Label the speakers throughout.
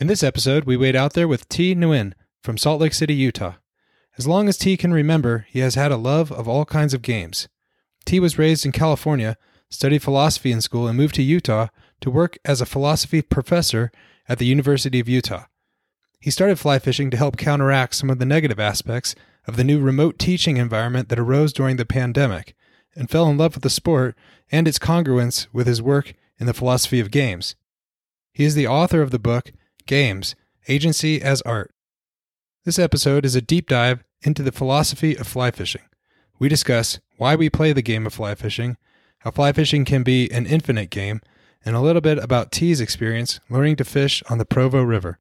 Speaker 1: In this episode, we Wade Out There with Thi Nguyen from Salt Lake City, Utah. As long as Thi can remember, he has had a love of all kinds of games. Thi was raised in California, studied philosophy in school, and moved to Utah to work as a philosophy professor at the University of Utah. He started fly fishing to help counteract some of the negative aspects of the new remote teaching environment that arose during the pandemic, and fell in love with the sport and its congruence with his work in the philosophy of games. He is the author of the book Games Agency as Art. This episode is a deep dive into the philosophy of fly fishing. We discuss why we play the game of fly fishing, how fly fishing can be an infinite game, and a little bit about Thi's experience learning to fish on the Provo River.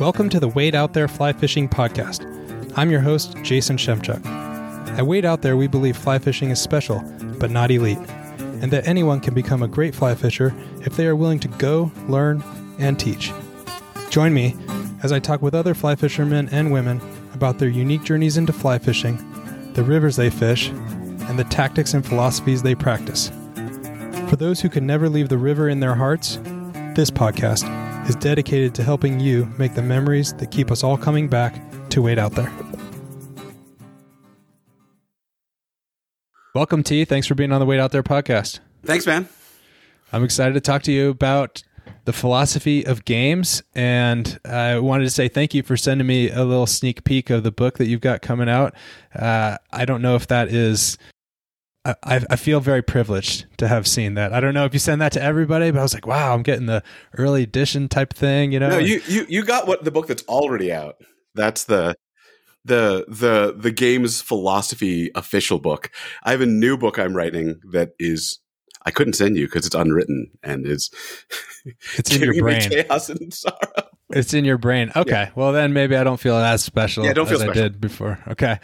Speaker 1: Welcome to the Wade Out There Fly Fishing Podcast. I'm your host, Jason Shemchuk. At Wade Out There, we believe fly fishing is special, but not elite, and that anyone can become a great fly fisher if they are willing to go, learn, and teach. Join me as I talk with other fly fishermen and women about their unique journeys into fly fishing, the rivers they fish, and the tactics and philosophies they practice. For those who can never leave the river in their hearts, this podcast is dedicated to helping you make the memories that keep us all coming back to wade out there. Welcome, Thi. Thanks for being on the Wade Out There podcast.
Speaker 2: Thanks, man.
Speaker 1: I'm excited to talk to you about the philosophy of games. And I wanted to say thank you for sending me a little sneak peek of the book that you've got coming out. Uh, I don't know if that is. I, I feel very privileged to have seen that. I don't know if you send that to everybody, but I was like, wow, I'm getting the early edition type thing, you know?
Speaker 2: No, you, you, you got what the book that's already out. That's the the the the game's philosophy official book. I have a new book I'm writing that is I couldn't send you because it's unwritten and is
Speaker 1: it's in your brain.
Speaker 2: Chaos and sorrow.
Speaker 1: It's in your brain. Okay. Yeah. Well, then maybe I don't feel as special
Speaker 2: yeah, don't feel
Speaker 1: as
Speaker 2: special.
Speaker 1: I did before. Okay.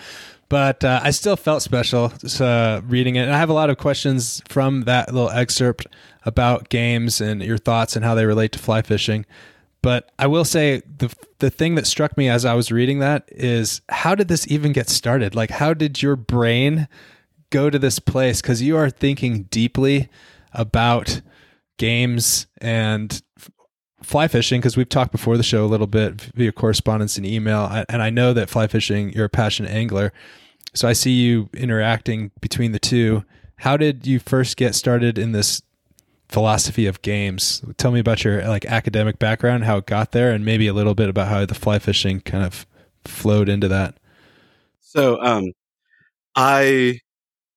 Speaker 1: But uh, I still felt special uh, reading it. And I have a lot of questions from that little excerpt about games and your thoughts and how they relate to fly fishing. But I will say the the thing that struck me as I was reading that is how did this even get started? Like how did your brain go to this place cuz you are thinking deeply about games and fly fishing because we've talked before the show a little bit via correspondence and email and I know that fly fishing you're a passionate angler. So I see you interacting between the two. How did you first get started in this philosophy of games. Tell me about your like academic background, how it got there, and maybe a little bit about how the fly fishing kind of flowed into that.
Speaker 2: So, um, I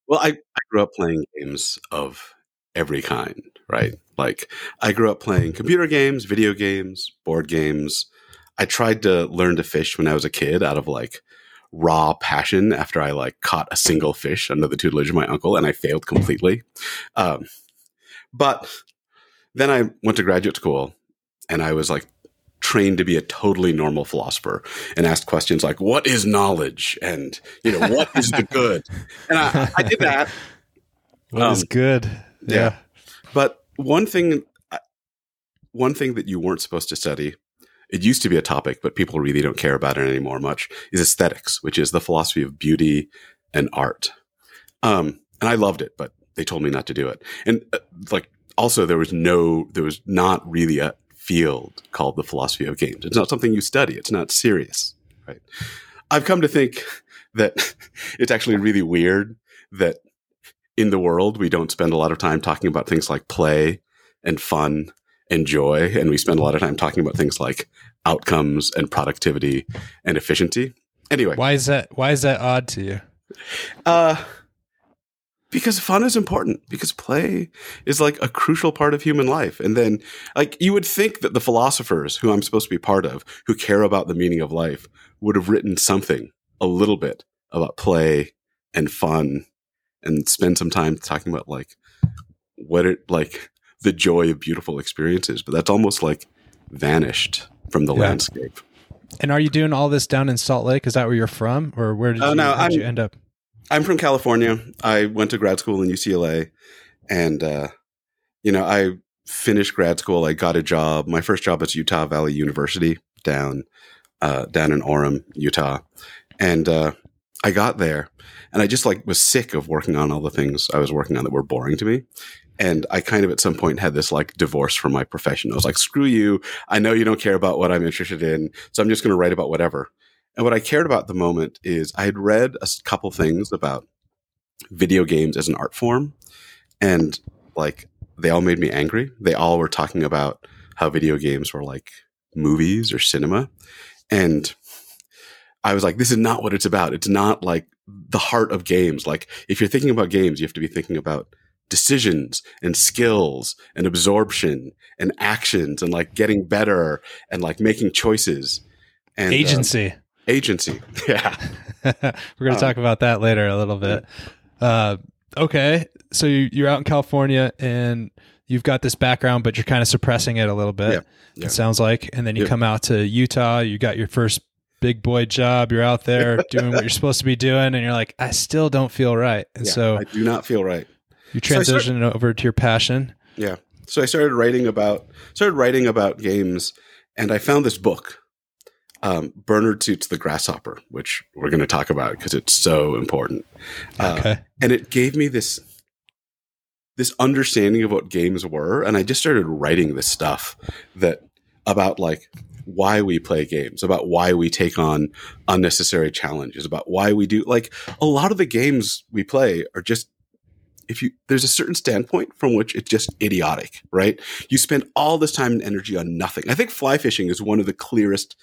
Speaker 2: well, I, I grew up playing games of every kind, right? Like I grew up playing computer games, video games, board games. I tried to learn to fish when I was a kid out of like raw passion after I like caught a single fish under the tutelage of my uncle and I failed completely. Um, but then I went to graduate school and I was like trained to be a totally normal philosopher and asked questions like, what is knowledge? And, you know, what is the good? And I, I did that.
Speaker 1: What um, is good?
Speaker 2: Yeah. yeah. But one thing, one thing that you weren't supposed to study, it used to be a topic, but people really don't care about it anymore much, is aesthetics, which is the philosophy of beauty and art. Um, and I loved it, but they told me not to do it. And uh, like also there was no there was not really a field called the philosophy of games. It's not something you study. It's not serious, right? I've come to think that it's actually really weird that in the world we don't spend a lot of time talking about things like play and fun and joy and we spend a lot of time talking about things like outcomes and productivity and efficiency. Anyway,
Speaker 1: why is that why is that odd to you?
Speaker 2: Uh because fun is important because play is like a crucial part of human life. And then like you would think that the philosophers who i'm supposed to be part of who care about the meaning of life would have written something a little bit about play and fun and spend some time talking about like what it like the joy of beautiful experiences. But that's almost like vanished from the yeah. landscape.
Speaker 1: And are you doing all this down in salt lake? Is that where you're from? Or where did,
Speaker 2: uh,
Speaker 1: you,
Speaker 2: no,
Speaker 1: you end up
Speaker 2: I'm from California. I went to grad school in UCLA, and uh, you know, I finished grad school. I got a job. My first job was Utah Valley University down uh, down in Orem, Utah, and uh, I got there, and I just like was sick of working on all the things I was working on that were boring to me, And I kind of at some point had this like divorce from my profession. I was like, screw you. I know you don't care about what I'm interested in. So I'm just going to write about whatever. And what I cared about the moment is I had read a couple things about video games as an art form. And like they all made me angry. They all were talking about how video games were like movies or cinema. And I was like, this is not what it's about. It's not like the heart of games. Like, if you're thinking about games, you have to be thinking about decisions and skills and absorption and actions and like getting better and like making choices and
Speaker 1: agency. Uh,
Speaker 2: agency. Yeah.
Speaker 1: We're going to um, talk about that later a little bit. Uh, okay. So you, are out in California and you've got this background, but you're kind of suppressing it a little bit. Yeah, yeah. It sounds like. And then you yeah. come out to Utah, you got your first big boy job. You're out there doing what you're supposed to be doing, and you're like, I still don't feel right. And so
Speaker 2: I do not feel right.
Speaker 1: You transition so over to your passion.
Speaker 2: Yeah. So I started writing about started writing about games, and I found this book, um, Bernard Suits the Grasshopper, which we're going to talk about because it's so important. Uh, okay. and it gave me this this understanding of what games were, and I just started writing this stuff that about like why we play games, about why we take on unnecessary challenges, about why we do like a lot of the games we play are just if you there's a certain standpoint from which it's just idiotic, right? You spend all this time and energy on nothing. I think fly fishing is one of the clearest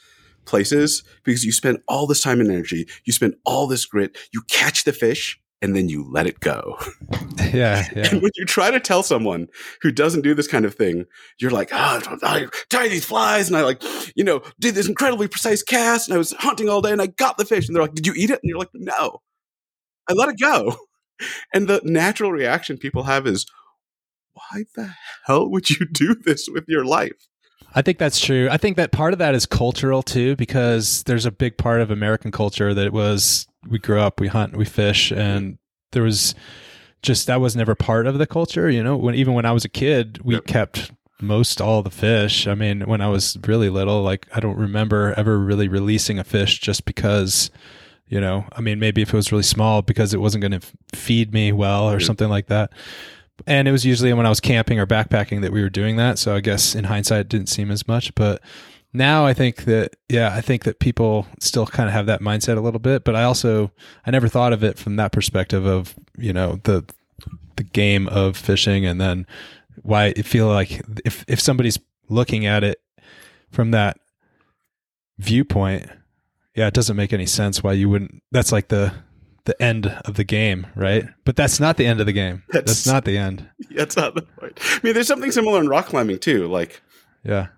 Speaker 2: places because you spend all this time and energy, you spend all this grit, you catch the fish, and then you let it go.
Speaker 1: Yeah, yeah.
Speaker 2: And when you try to tell someone who doesn't do this kind of thing, you're like, oh, I tie these flies and I like, you know, did this incredibly precise cast and I was hunting all day and I got the fish. And they're like, did you eat it? And you're like, no, I let it go. And the natural reaction people have is, why the hell would you do this with your life?
Speaker 1: I think that's true. I think that part of that is cultural too, because there's a big part of American culture that was we grew up, we hunt, we fish, and there was just that was never part of the culture. You know, when even when I was a kid, we yep. kept most all the fish. I mean, when I was really little, like I don't remember ever really releasing a fish just because, you know, I mean, maybe if it was really small because it wasn't going to feed me well or something like that and it was usually when I was camping or backpacking that we were doing that. So I guess in hindsight, it didn't seem as much. But now I think that, yeah, I think that people still kind of have that mindset a little bit. But I also, I never thought of it from that perspective of, you know, the, the game of fishing and then why it feel like if, if somebody's looking at it from that viewpoint, yeah, it doesn't make any sense why you wouldn't. That's like the the end of the game, right? But that's not the end of the game. That's, that's not the end.
Speaker 2: That's not the point. I mean, there's something similar in rock climbing too. Like,
Speaker 1: yeah,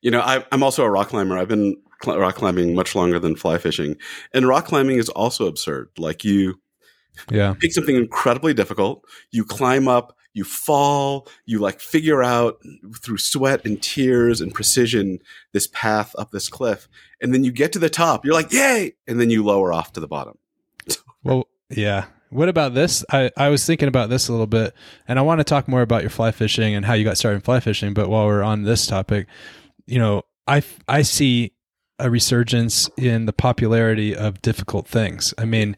Speaker 2: you know, I, am also a rock climber. I've been cl- rock climbing much longer than fly fishing, and rock climbing is also absurd. Like you,
Speaker 1: yeah,
Speaker 2: pick something incredibly difficult, you climb up, you fall, you like figure out through sweat and tears and precision this path up this cliff, and then you get to the top. You're like, yay! And then you lower off to the bottom.
Speaker 1: Well, yeah. What about this? I, I was thinking about this a little bit, and I want to talk more about your fly fishing and how you got started in fly fishing. But while we're on this topic, you know, I, I see a resurgence in the popularity of difficult things. I mean,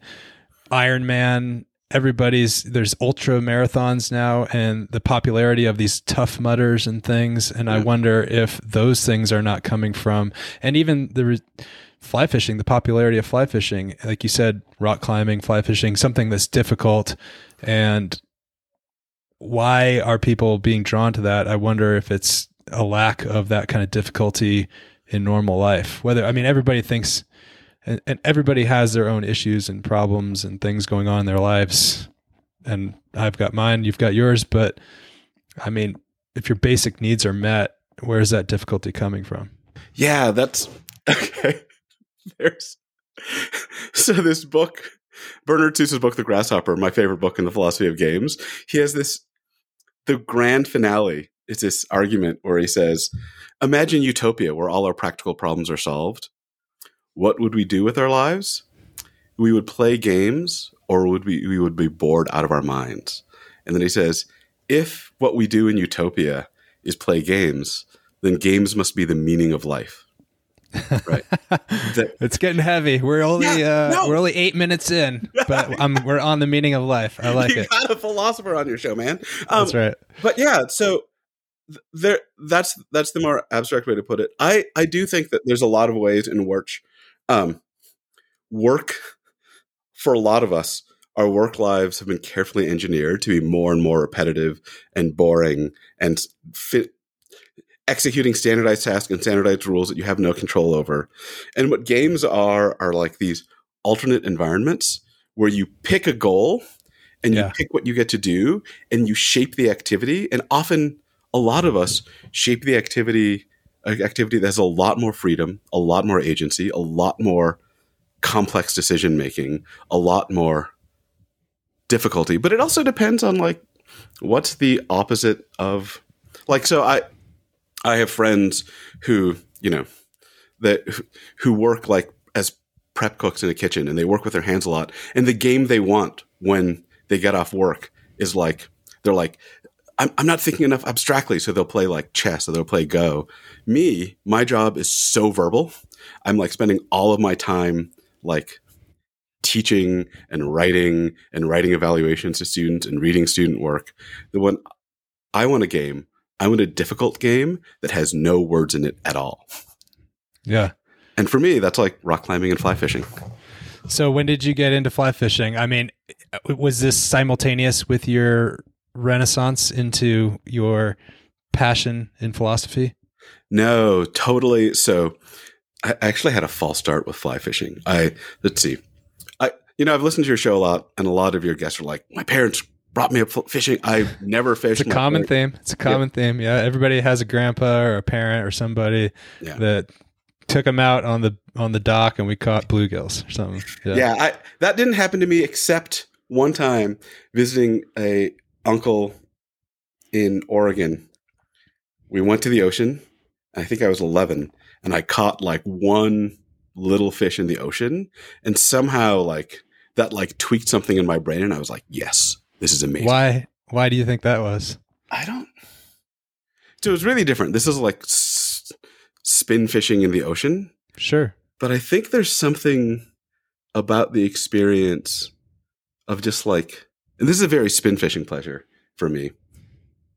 Speaker 1: Ironman, everybody's there's ultra marathons now, and the popularity of these Tough Mudders and things. And I wonder if those things are not coming from, and even the fly fishing, the popularity of fly fishing, like you said, rock climbing, fly fishing, something that's difficult. And why are people being drawn to that? I wonder if it's a lack of that kind of difficulty in normal life. Whether, I mean, everybody thinks, and, and everybody has their own issues and problems and things going on in their lives. And I've got mine, you've got yours. But I mean, if your basic needs are met, where's that difficulty coming from?
Speaker 2: Yeah, that's okay. There's so this book, Bernard Suits's book, The Grasshopper, my favorite book in the philosophy of games. He has this the grand finale is this argument where he says, Imagine utopia where all our practical problems are solved. What would we do with our lives? We would play games or would we, we would be bored out of our minds. And then he says, if what we do in utopia is play games, then games must be the meaning of life. Right. That-
Speaker 1: it's getting heavy. We're only
Speaker 2: Yeah,
Speaker 1: uh,
Speaker 2: no.
Speaker 1: we're only eight minutes in, but I'm we're on the meaning of life. I like it.
Speaker 2: you
Speaker 1: it.
Speaker 2: got a philosopher on your show, man. Um,
Speaker 1: That's right.
Speaker 2: but yeah so th- there that's that's the more abstract way to put it i i do think that there's a lot of ways in which um work for a lot of us our work lives have been carefully engineered to be more and more repetitive and boring and fit executing standardized tasks and standardized rules that you have no control over. And what games are are like these alternate environments where you pick a goal and you pick what you get to do and you shape the activity. And often a lot of us shape the activity activity that has a lot more freedom a lot more agency a lot more complex decision making a lot more difficulty. But it also depends on like what's the opposite of like so i i have friends who you know that who work like as prep cooks in a kitchen and they work with their hands a lot. And the game they want when they get off work is like they're like I'm, I'm not thinking enough abstractly. So they'll play like chess or they'll play go. Me my job is so verbal. I'm like spending all of my time like teaching and writing and writing evaluations to students and reading student work. The one i want a game i want a difficult game that has no words in it at all
Speaker 1: Yeah.
Speaker 2: and for me that's like rock climbing and fly fishing
Speaker 1: So when did you get into fly fishing? I mean, was this simultaneous with your renaissance into your passion in philosophy?
Speaker 2: No, totally. So I actually had a false start with fly fishing. I let's see. I you know, I've listened to your show a lot and a lot of your guests are like, my parents brought me up fishing. I never fished.
Speaker 1: It's a common theme. It's a common theme. Yeah, everybody has a grandpa or a parent or somebody
Speaker 2: Yeah.
Speaker 1: that took them out on the on the dock and we caught bluegills or something. Yeah.
Speaker 2: Yeah, I that didn't happen to me except one time visiting a uncle in Oregon. We went to the ocean. I think I was 11 and I caught like one little fish in the ocean and somehow like that like tweaked something in my brain and I was like, "Yes, this is amazing."
Speaker 1: Why why do you think that was?
Speaker 2: I don't So it was really different. This is like s- spin fishing in the ocean
Speaker 1: Sure.
Speaker 2: but I think there's something about the experience of just like, and this is a very spin fishing pleasure for me,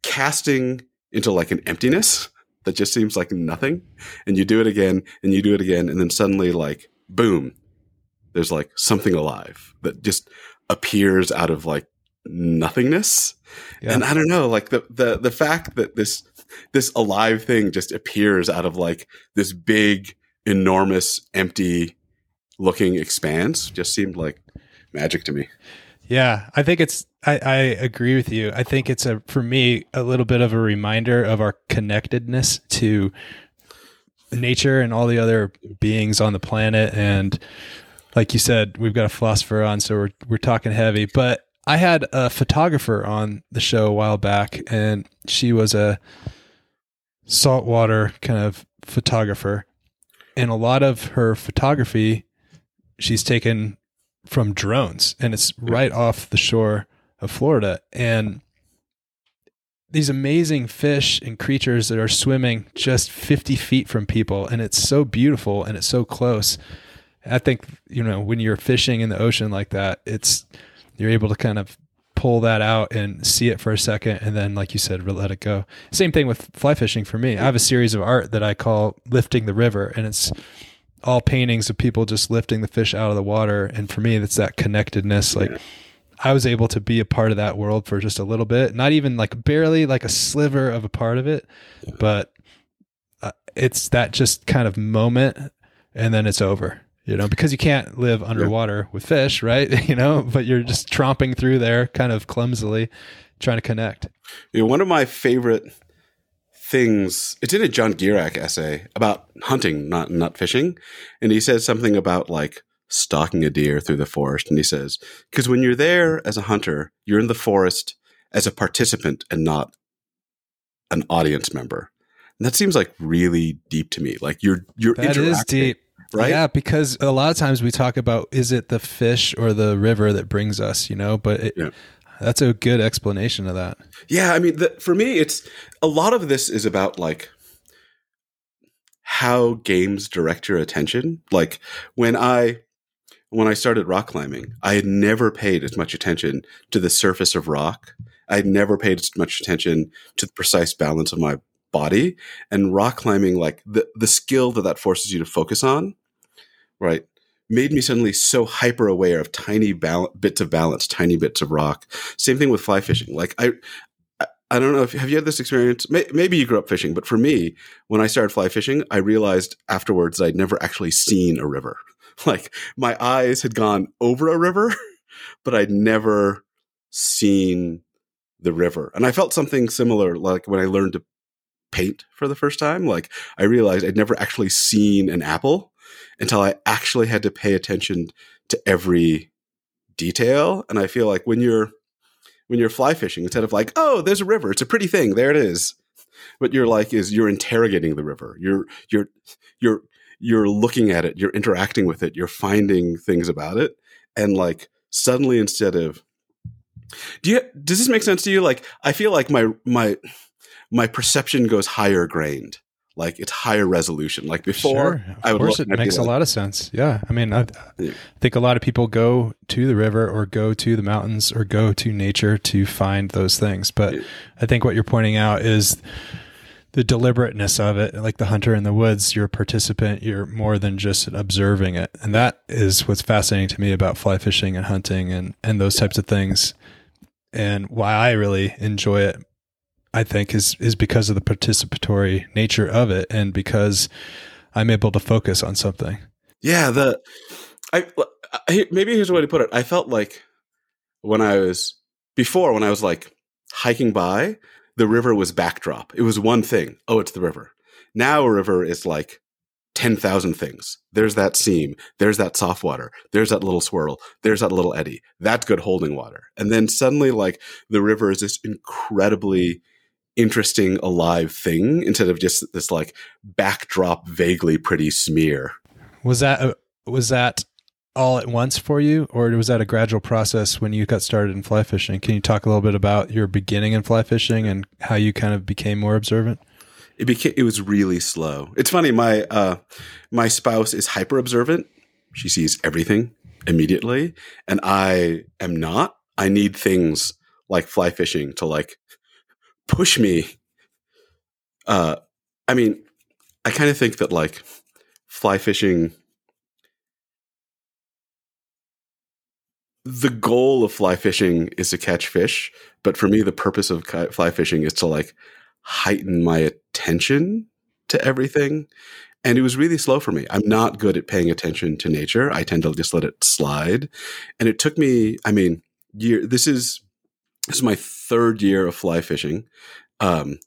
Speaker 2: casting into like an emptiness that just seems like nothing. And you do it again and you do it again. And then suddenly, like, boom, there's like something alive that just appears out of like nothingness.
Speaker 1: Yeah.
Speaker 2: And I don't know, like the, the, the fact that this, this alive thing just appears out of like this big, enormous, empty looking expanse just seemed like magic to me.
Speaker 1: Yeah, I think it's. I, I agree with you. I think it's a for me a little bit of a reminder of our connectedness to nature and all the other beings on the planet. And like you said, we've got a philosopher on, so we're we're talking heavy. But I had a photographer on the show a while back, and she was a saltwater kind of photographer, and a lot of her photography, she's taken from drones and it's right off the shore of Florida. And these amazing fish and creatures that are swimming just 50 feet from people and it's so beautiful and it's so close. I think you know when you're fishing in the ocean like that it's you're able to kind of pull that out and see it for a second and then like you said let it go. Same thing with fly fishing for me. I have a series of art that i call lifting the river and it's all paintings of people just lifting the fish out of the water. And for me it's that connectedness. Like i was able to be a part of that world for just a little bit not even like barely like a sliver of a part of it but uh, it's that just kind of moment and then it's over you know because you can't live underwater with fish right you know but you're just tromping through there kind of clumsily trying to connect
Speaker 2: You know, one of my favorite things, it's in a John Gierach essay about hunting, not not fishing. And he says something about like stalking a deer through the forest. And he says, because when you're there as a hunter, you're in the forest as a participant and not an audience member. And that seems like really deep to me. Like you're you're
Speaker 1: That is
Speaker 2: interacting,
Speaker 1: deep
Speaker 2: right?
Speaker 1: Yeah, because a lot of times we talk about is it the fish or the river that brings us, you know? But it,
Speaker 2: Yeah.
Speaker 1: that's a good explanation of that.
Speaker 2: Yeah, I mean, the, for me, it's a lot of this is about like how games direct your attention. Like when I when I started rock climbing, I had never paid as much attention to the surface of rock. I had never paid as much attention to the precise balance of my body. And rock climbing, like the the skill that that forces you to focus on, right, made me suddenly so hyper aware of tiny bal- bits of balance, tiny bits of rock. Same thing with fly mm-hmm. fishing. Like I, I don't know if have you had this experience. Maybe you grew up fishing, but for me, when I started fly fishing, I realized afterwards that I'd never actually seen a river. Like my eyes had gone over a river, but I'd never seen the river. And I felt something similar, like when I learned to paint for the first time. Like I realized I'd never actually seen an apple until I actually had to pay attention to every detail. And I feel like when you're when you're fly fishing, instead of like, oh, there's a river, it's a pretty thing, there it is. What you're like is you're interrogating the river. You're you're you're you're looking at it, you're interacting with it, you're finding things about it. And like suddenly instead of do you does this make sense to you? Like I feel like my my my perception goes higher grained like it's higher resolution. Like before,
Speaker 1: sure. of course, it makes like, a lot of sense. Yeah, I mean, I, I, think a lot of people go to the river or go to the mountains or go to nature to find those things. But. I think what you're pointing out is the deliberateness of it. Like the hunter in the woods, you're a participant. You're more than just observing it, and that is what's fascinating to me about fly fishing and hunting and and those types of things, and why I really enjoy it I think is is because of the participatory nature of it and because I'm able to focus on something.
Speaker 2: Yeah, the I, I maybe here's a way to put it. I felt like when I was before when I was like hiking by, the river was backdrop. It was one thing. Oh, it's the river. Now a river is like 10,000 things. There's that seam. There's that soft water. There's that little swirl. There's that little eddy. That's good holding water. And then suddenly like the river is this incredibly interesting alive thing instead of just this like backdrop vaguely pretty smear.
Speaker 1: Was that a, was that all at once for you or was that a gradual process when you got started in fly fishing? Can you talk a little bit about your beginning in fly fishing and how you kind of became more observant?
Speaker 2: It became it was really slow. It's funny my uh my spouse is hyper observant. She sees everything immediately and i am not. I need things like fly fishing to like push me. Uh, I mean, I kind of think that like fly fishing, the goal of fly fishing is to catch fish, but for me, the purpose of fly fishing is to like heighten my attention to everything. And it was really slow for me. I'm not good at paying attention to nature. I tend to just let it slide. And it took me, I mean, year, this is this is my third year of fly fishing. Um,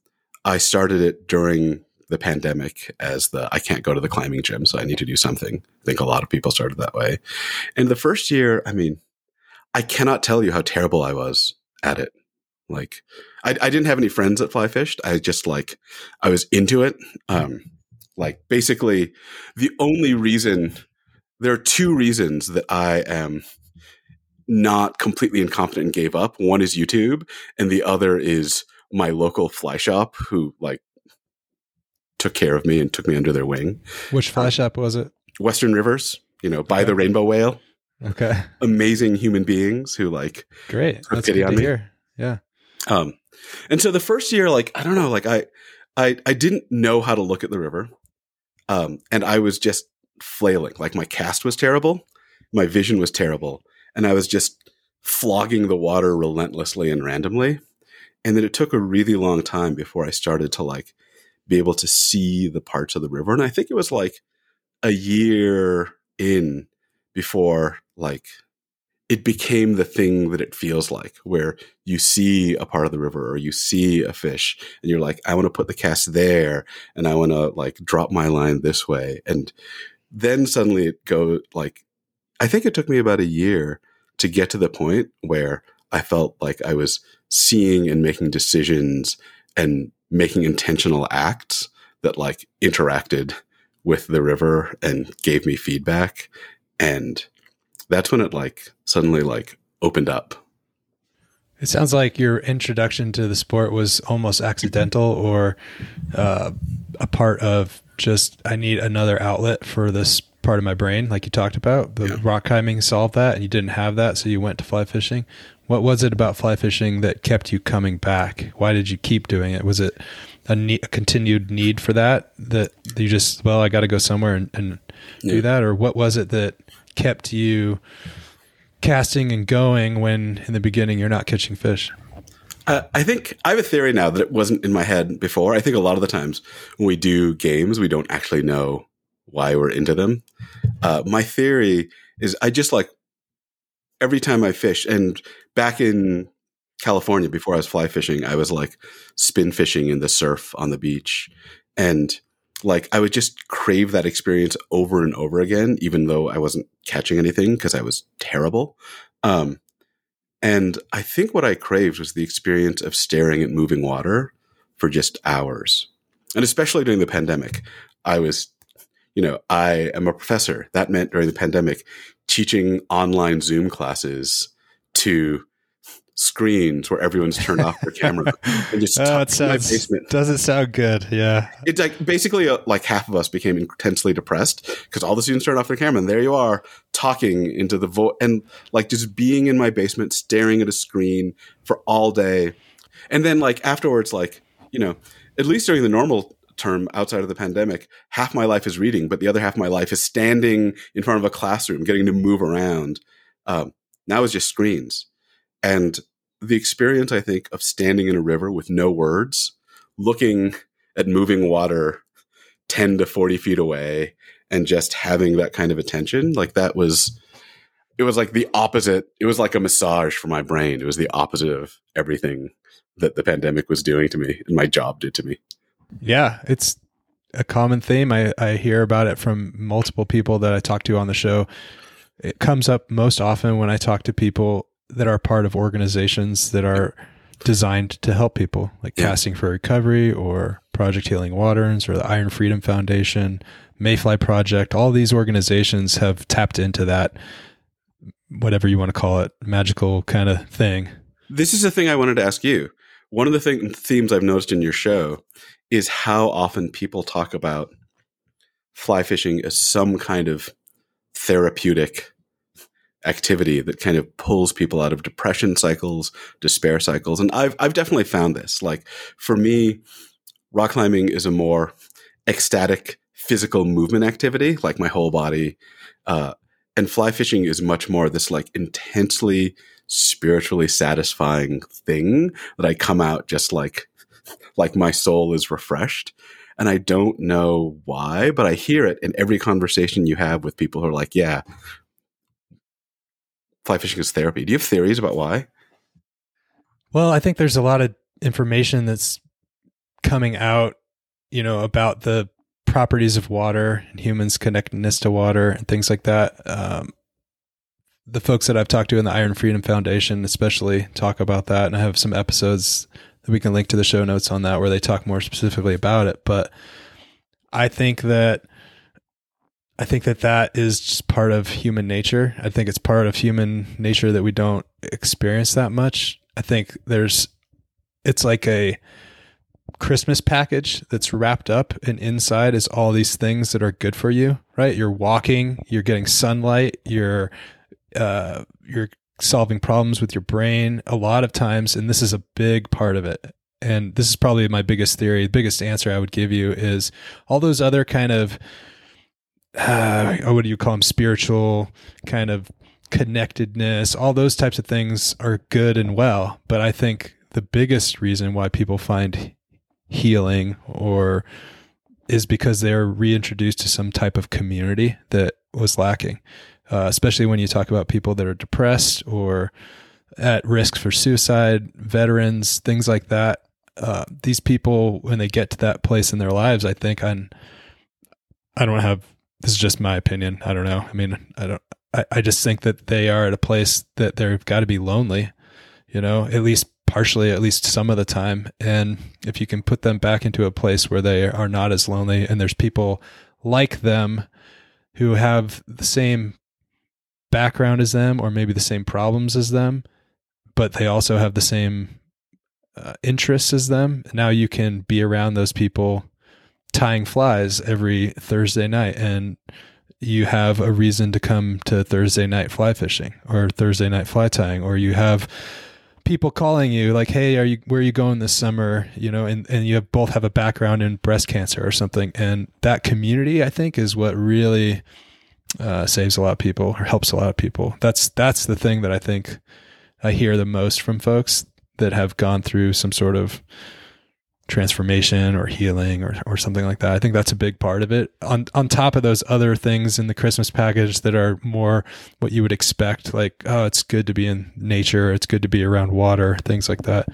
Speaker 2: I started it during the pandemic as the I can't go to the climbing gym, so I need to do something. I think a lot of people started that way. And the first year, I mean, I cannot tell you how terrible I was at it. Like, I, I didn't have any friends that fly fished. I just like, I was into it. Um, like, basically, the only reason there are two reasons that I am not completely incompetent and gave up. One is YouTube, and the other is my local fly shop who like took care of me and took me under their wing.
Speaker 1: Which fly um, shop was it?
Speaker 2: Western Rivers, you know, by okay. the rainbow whale.
Speaker 1: Okay.
Speaker 2: Amazing human beings who like
Speaker 1: great. That's good to me. hear. Yeah.
Speaker 2: Um, and so the first year, like I don't know, like I, I, I didn't know how to look at the river, um, and I was just flailing. Like my cast was terrible, my vision was terrible, and I was just flogging the water relentlessly and randomly. And then it took a really long time before I started to like be able to see the parts of the river. And I think it was like a year in before like it became the thing that it feels like where you see a part of the river or you see a fish and you're like i want to put the cast there and i want to like drop my line this way and then suddenly it go like i think it took me about a year to get to the point where I felt like I was seeing and making decisions and making intentional acts that like interacted with the river and gave me feedback. And that's when it like suddenly like opened up.
Speaker 1: It sounds like your introduction to the sport was almost accidental or uh, a part of just I need another outlet for this part of my brain, like you talked about. The
Speaker 2: Yeah.
Speaker 1: rock climbing solved that, and you didn't have that, so you went to fly fishing. What was it about fly fishing that kept you coming back? Why did you keep doing it? Was it a, ne- a continued need for that that you just well, I got to go somewhere and, and
Speaker 2: Yeah.
Speaker 1: do that, or what was it that kept you casting and going when in the beginning you're not catching fish?
Speaker 2: Uh, I think I have a theory now that it wasn't in my head before. I think a lot of the times when we do games, we don't actually know why we're into them. Uh, my theory is I just like every time I fish, and back in California before I was fly fishing, I was like spin fishing in the surf on the beach. And like I would just crave that experience over and over again, even though I wasn't catching anything because I was terrible. Um, and I think what I craved was the experience of staring at moving water for just hours. And especially during the pandemic, I was, you know, I am a professor. That meant during the pandemic, teaching online Zoom classes to screens where everyone's turned off their camera and just
Speaker 1: Oh, it
Speaker 2: in my
Speaker 1: sounds
Speaker 2: basement.
Speaker 1: doesn't sound good. Yeah,
Speaker 2: It's like basically uh, like half of us became intensely depressed because all the students turned off their camera and there you are talking into the void and like just being in my basement staring at a screen for all day. And then like afterwards, like, you know, at least during the normal term outside of the pandemic, half my life is reading, but the other half of my life is standing in front of a classroom, getting to move around. Um, now it's just screens. And the experience, I think, of standing in a river with no words, looking at moving water 10 to 40 feet away and just having that kind of attention, like that was, it was like the opposite. It was like a massage for my brain. It was the opposite of everything that the pandemic was doing to me and my job did to me.
Speaker 1: Yeah, it's a common theme. I I hear about it from multiple people that I talk to on the show. It comes up most often when I talk to people that are part of organizations that are designed to help people, like
Speaker 2: Yeah.
Speaker 1: Casting for Recovery or Project Healing Waters or the Iron Freedom Foundation, Mayfly Project. All these organizations have tapped into that, whatever you want to call it, magical kind of thing.
Speaker 2: This is the thing I wanted to ask you. One of the thing, themes I've noticed in your show is how often people talk about fly fishing as some kind of therapeutic activity that kind of pulls people out of depression cycles, despair cycles. And I've I've definitely found this. Like for me, rock climbing is a more ecstatic physical movement activity, like my whole body. Uh, and fly fishing is much more this like intensely spiritually satisfying thing that I come out just like like my soul is refreshed. And I don't know why, but I hear it in every conversation you have with people who are like, yeah, fly fishing is therapy. Do you have theories about why?
Speaker 1: Well, I think there's a lot of information that's coming out, you know, about the properties of water and humans' connectedness to water and things like that. Um, the folks that I've talked to in the Iron Freedom Foundation, especially, talk about that, and I have some episodes we can link to the show notes on that where they talk more specifically about it. But I think that I think that that is just part of human nature. I think it's part of human nature that we don't experience that much. I think there's it's like a Christmas package that's wrapped up and inside is all these things that are good for you, right? You're walking, you're getting sunlight, you're uh you're solving problems with your brain a lot of times and this is a big part of it. And this is probably my biggest theory, the biggest answer I would give you is all those other kind of uh, what do you call them spiritual kind of connectedness all those types of things are good and well but i think the biggest reason why people find healing or is because they're reintroduced to some type of community that was lacking uh, especially when you talk about people that are depressed or at risk for suicide veterans things like that uh, these people when they get to that place in their lives i think on i don't have this is just my opinion. I don't know. I mean, I don't, I, I just think that they are at a place that they've got to be lonely, you know, at least partially, at least some of the time. And if you can put them back into a place where they are not as lonely and there's people like them who have the same background as them or maybe the same problems as them, but they also have the same uh, interests as them. Now you can be around those people tying flies every Thursday night and you have a reason to come to Thursday night fly fishing or Thursday night fly tying or you have people calling you like hey are you where are you going this summer you know and, and you have, both have a background in breast cancer or something and that community i think is what really uh, saves a lot of people or helps a lot of people that's that's the thing that i think i hear the most from folks that have gone through some sort of transformation or healing or, or something like that. I think that's a big part of it. On on top of those other things in the Christmas package that are more what you would expect, like, oh, it's good to be in nature, it's good to be around water, things like that.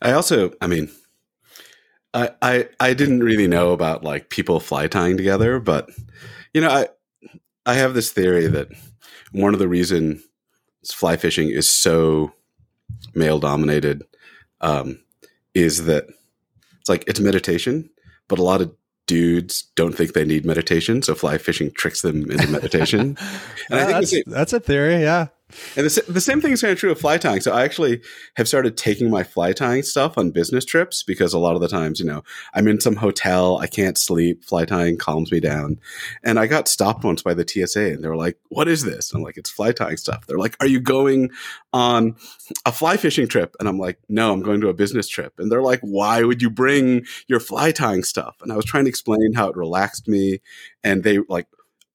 Speaker 2: I also, I mean, I I, I didn't really know about like people fly tying together, but you know, I I have this theory that one of the reasons fly fishing is so male dominated um, is that it's like it's meditation, but a lot of dudes don't think they need meditation, so fly fishing tricks them into meditation.
Speaker 1: and I think that's, that's a theory, yeah.
Speaker 2: And the, the same thing is kind of true of fly tying. So I actually have started taking my fly tying stuff on business trips because a lot of the times, you know, I'm in some hotel, I can't sleep, fly tying calms me down. And I got stopped once by the TSA and they were like, what is this? I'm like, it's fly tying stuff. They're like, are you going on a fly fishing trip? And I'm like, no, I'm going to a business trip. And they're like, why would you bring your fly tying stuff? And I was trying to explain how it relaxed me. And they like,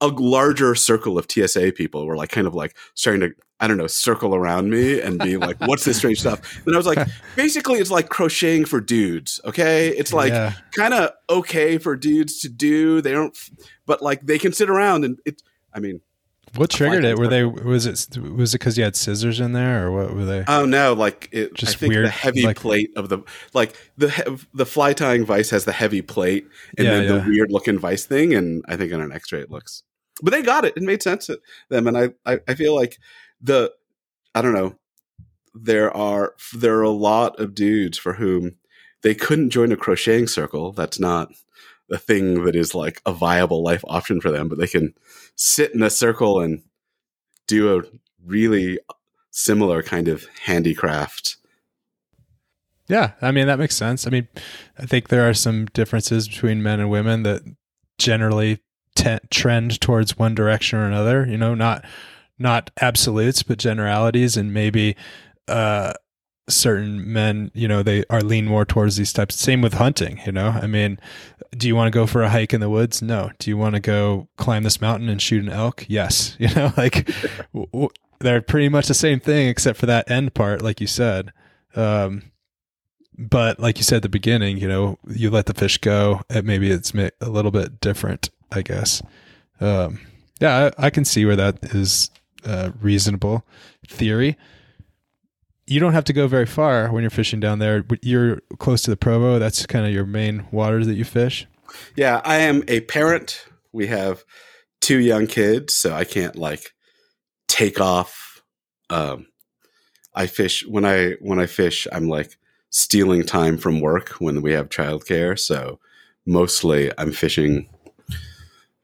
Speaker 2: a larger circle of TSA people were like kind of like starting to I don't know circle around me and be like what's this strange stuff and I was like basically it's like crocheting for dudes okay it's like yeah. kind of okay for dudes to do they don't but like they can sit around and it I mean
Speaker 1: what triggered it? Were they was it was it because you had scissors in there or what were they?
Speaker 2: Oh no, like it. Just I think weird, the heavy like, plate of the like the the fly tying vice has the heavy plate and yeah, then yeah. the weird looking vice thing, and I think on an X ray it looks but they got it. It made sense to them, and I, I, I feel like the I don't know. There are there are a lot of dudes for whom they couldn't join a crocheting circle. That's not a thing that is like a viable life option for them, but they can sit in a circle and do a really similar kind of handicraft.
Speaker 1: Yeah, I mean that makes sense. I mean, I think there are some differences between men and women that generally t- trend towards one direction or another. You know, not not absolutes, but generalities, and maybe uh, certain men, you know, they are lean more towards these types. Same with hunting. You know, I mean, do you want to go for a hike in the woods? No. Do you want to go climb this mountain and shoot an elk? Yes. You know, like w- w- they're pretty much the same thing, except for that end part, like you said. Um, but like you said at the beginning, you know, you let the fish go. and Maybe it's a little bit different I guess. Um, yeah, I, I, can see where that is a reasonable theory. You don't have to go very far when you're fishing down there. You're close to the Provo. That's kind of your main waters that you fish.
Speaker 2: Yeah, I am a parent. We have two young kids, so I can't like take off. Um, I fish when I when I fish. I'm like stealing time from work when we have childcare. So mostly I'm fishing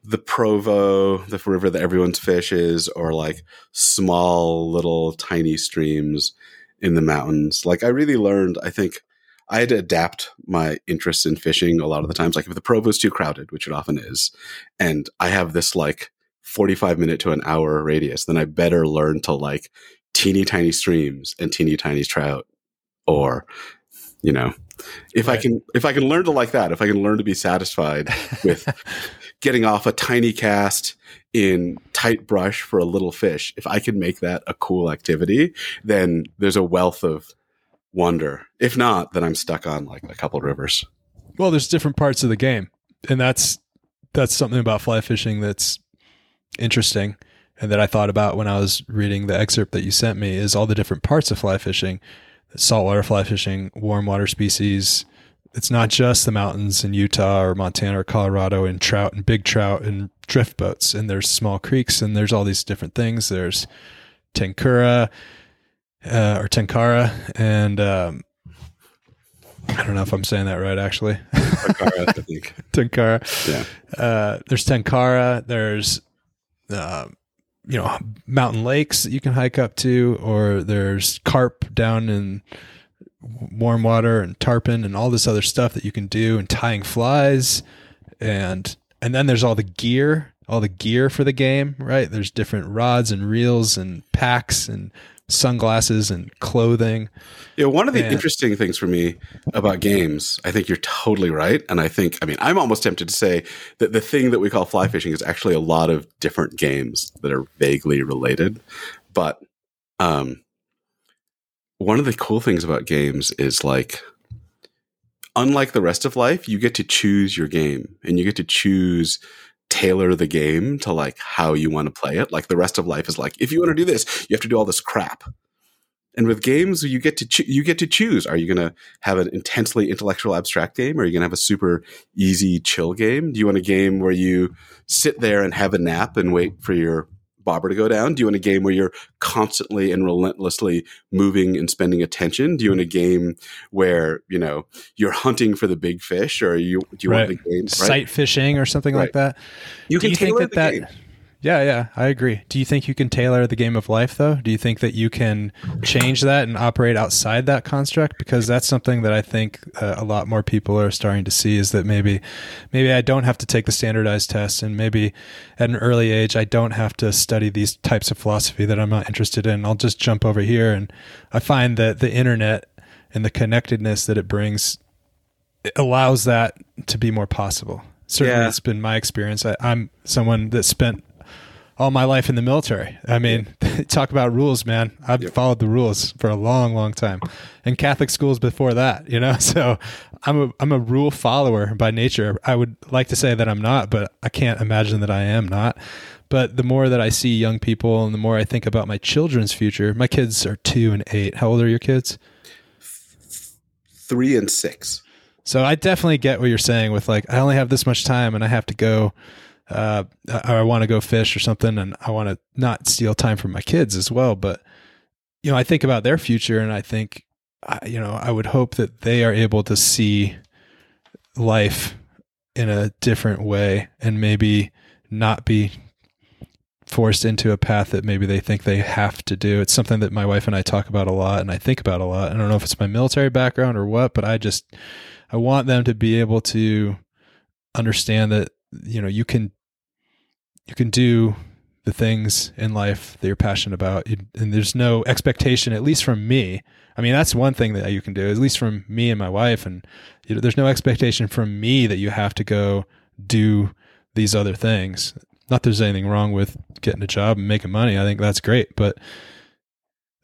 Speaker 2: the Provo, the river that everyone's fishes, or like small little tiny streams in the mountains. Like I really learned, I think I had to adapt my interest in fishing a lot of the times. Like if the Provo is too crowded, which it often is, and I have this like 45 minute to an hour radius, then I better learn to like teeny tiny streams and teeny tiny trout or you know if right. i can if i can learn to like that if i can learn to be satisfied with getting off a tiny cast in tight brush for a little fish, if I can make that a cool activity, then there's a wealth of wonder. If not, then I'm stuck on like a couple rivers.
Speaker 1: Well, there's different parts of the game, and that's that's something about fly fishing that's interesting and that I thought about when I was reading the excerpt that you sent me is all the different parts of fly fishing, saltwater fly fishing, warm water species, it's not just the mountains in Utah or Montana or Colorado and trout and big trout and drift boats. And there's small creeks and there's all these different things. There's Tenkura uh, or Tenkara and um, I don't know if I'm saying that right, actually. Tenkara, I think. Tenkara. Yeah. Uh, there's Tenkara. There's, uh, you know, mountain lakes that you can hike up to, or there's carp down in warm water and tarpon and all this other stuff that you can do and tying flies. And and then there's all the gear all the gear for the game right? There's different rods and reels and packs and sunglasses and clothing
Speaker 2: Yeah, one of the
Speaker 1: And-
Speaker 2: interesting things for me about games, I think you're totally right. And I think, I mean, I'm almost tempted to say that the thing that we call fly fishing is actually a lot of different games that are vaguely related. But um, one of the cool things about games is like, unlike the rest of life, you get to choose your game and you get to choose tailor the game to like how you want to play it. Like the rest of life is like, if you want to do this, you have to do all this crap. And with games, you get to cho- you get to choose. Are you going to have an intensely intellectual abstract game, or are you going to have a super easy chill game? Do you want a game where you sit there and have a nap and wait for your bobber to go down? Do you want a game where you're constantly and relentlessly moving and spending attention? Do you want a mm. game where you know you're hunting for the big fish, or you do you
Speaker 1: Right.
Speaker 2: want the game right?
Speaker 1: sight fishing or something like that
Speaker 2: You
Speaker 1: do
Speaker 2: can
Speaker 1: you think that that
Speaker 2: game.
Speaker 1: Yeah yeah i agree do you think you can tailor the game of life though do you think that you can change that and operate outside that construct because that's something that i think uh, a lot more people are starting to see is that maybe maybe i don't have to take the standardized tests and maybe at an early age i don't have to study these types of philosophy that i'm not interested in i'll just jump over here and i find that the internet and the connectedness that it brings it allows that to be more possible. Certainly,
Speaker 2: Yeah.
Speaker 1: it's been my experience. I, I'm someone that spent all my life in the military. I mean, talk about rules, man. I've
Speaker 2: Yep.
Speaker 1: followed the rules for a long, long time, and Catholic schools before that. You know, so I'm a I'm a rule follower by nature. I would like to say that I'm not, but I can't imagine that I am not. But the more that I see young people, and the more I think about my children's future. My kids are two and eight. How old are your kids?
Speaker 2: Three and six.
Speaker 1: So I definitely get what you're saying with like I only have this much time and I have to go uh I want to go fish or something and I want to not steal time from my kids as well but you know I think about their future and I think you know I would hope that they are able to see life in a different way and maybe not be forced into a path that maybe they think they have to do. It's something that my wife and I talk about a lot and I think about a lot. I don't know if it's my military background or what, but I just I want them to be able to understand that you know you can you can do the things in life that you're passionate about. And there's no expectation at least from me. I mean that's one thing that you can do at least from me and my wife. And you know, there's no expectation from me that you have to go do these other things. Not there's anything wrong with getting a job and making money. I think that's great. But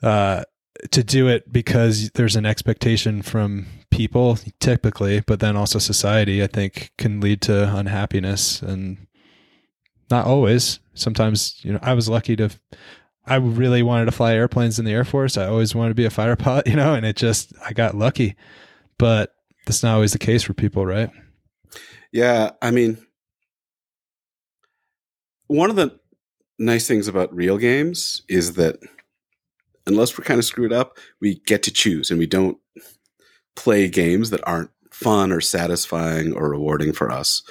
Speaker 1: uh to do it because there's an expectation from people typically but then also society i think can lead to unhappiness and not always. Sometimes you know i was lucky to i really wanted to fly airplanes in the air force. I always wanted to be a fighter pilot you know and it just i got lucky. But that's not always the case for people right?
Speaker 2: Yeah, I mean, one of the nice things about real games is that unless we're kind of screwed up, we get to choose and we don't play games that aren't fun or satisfying or rewarding for us.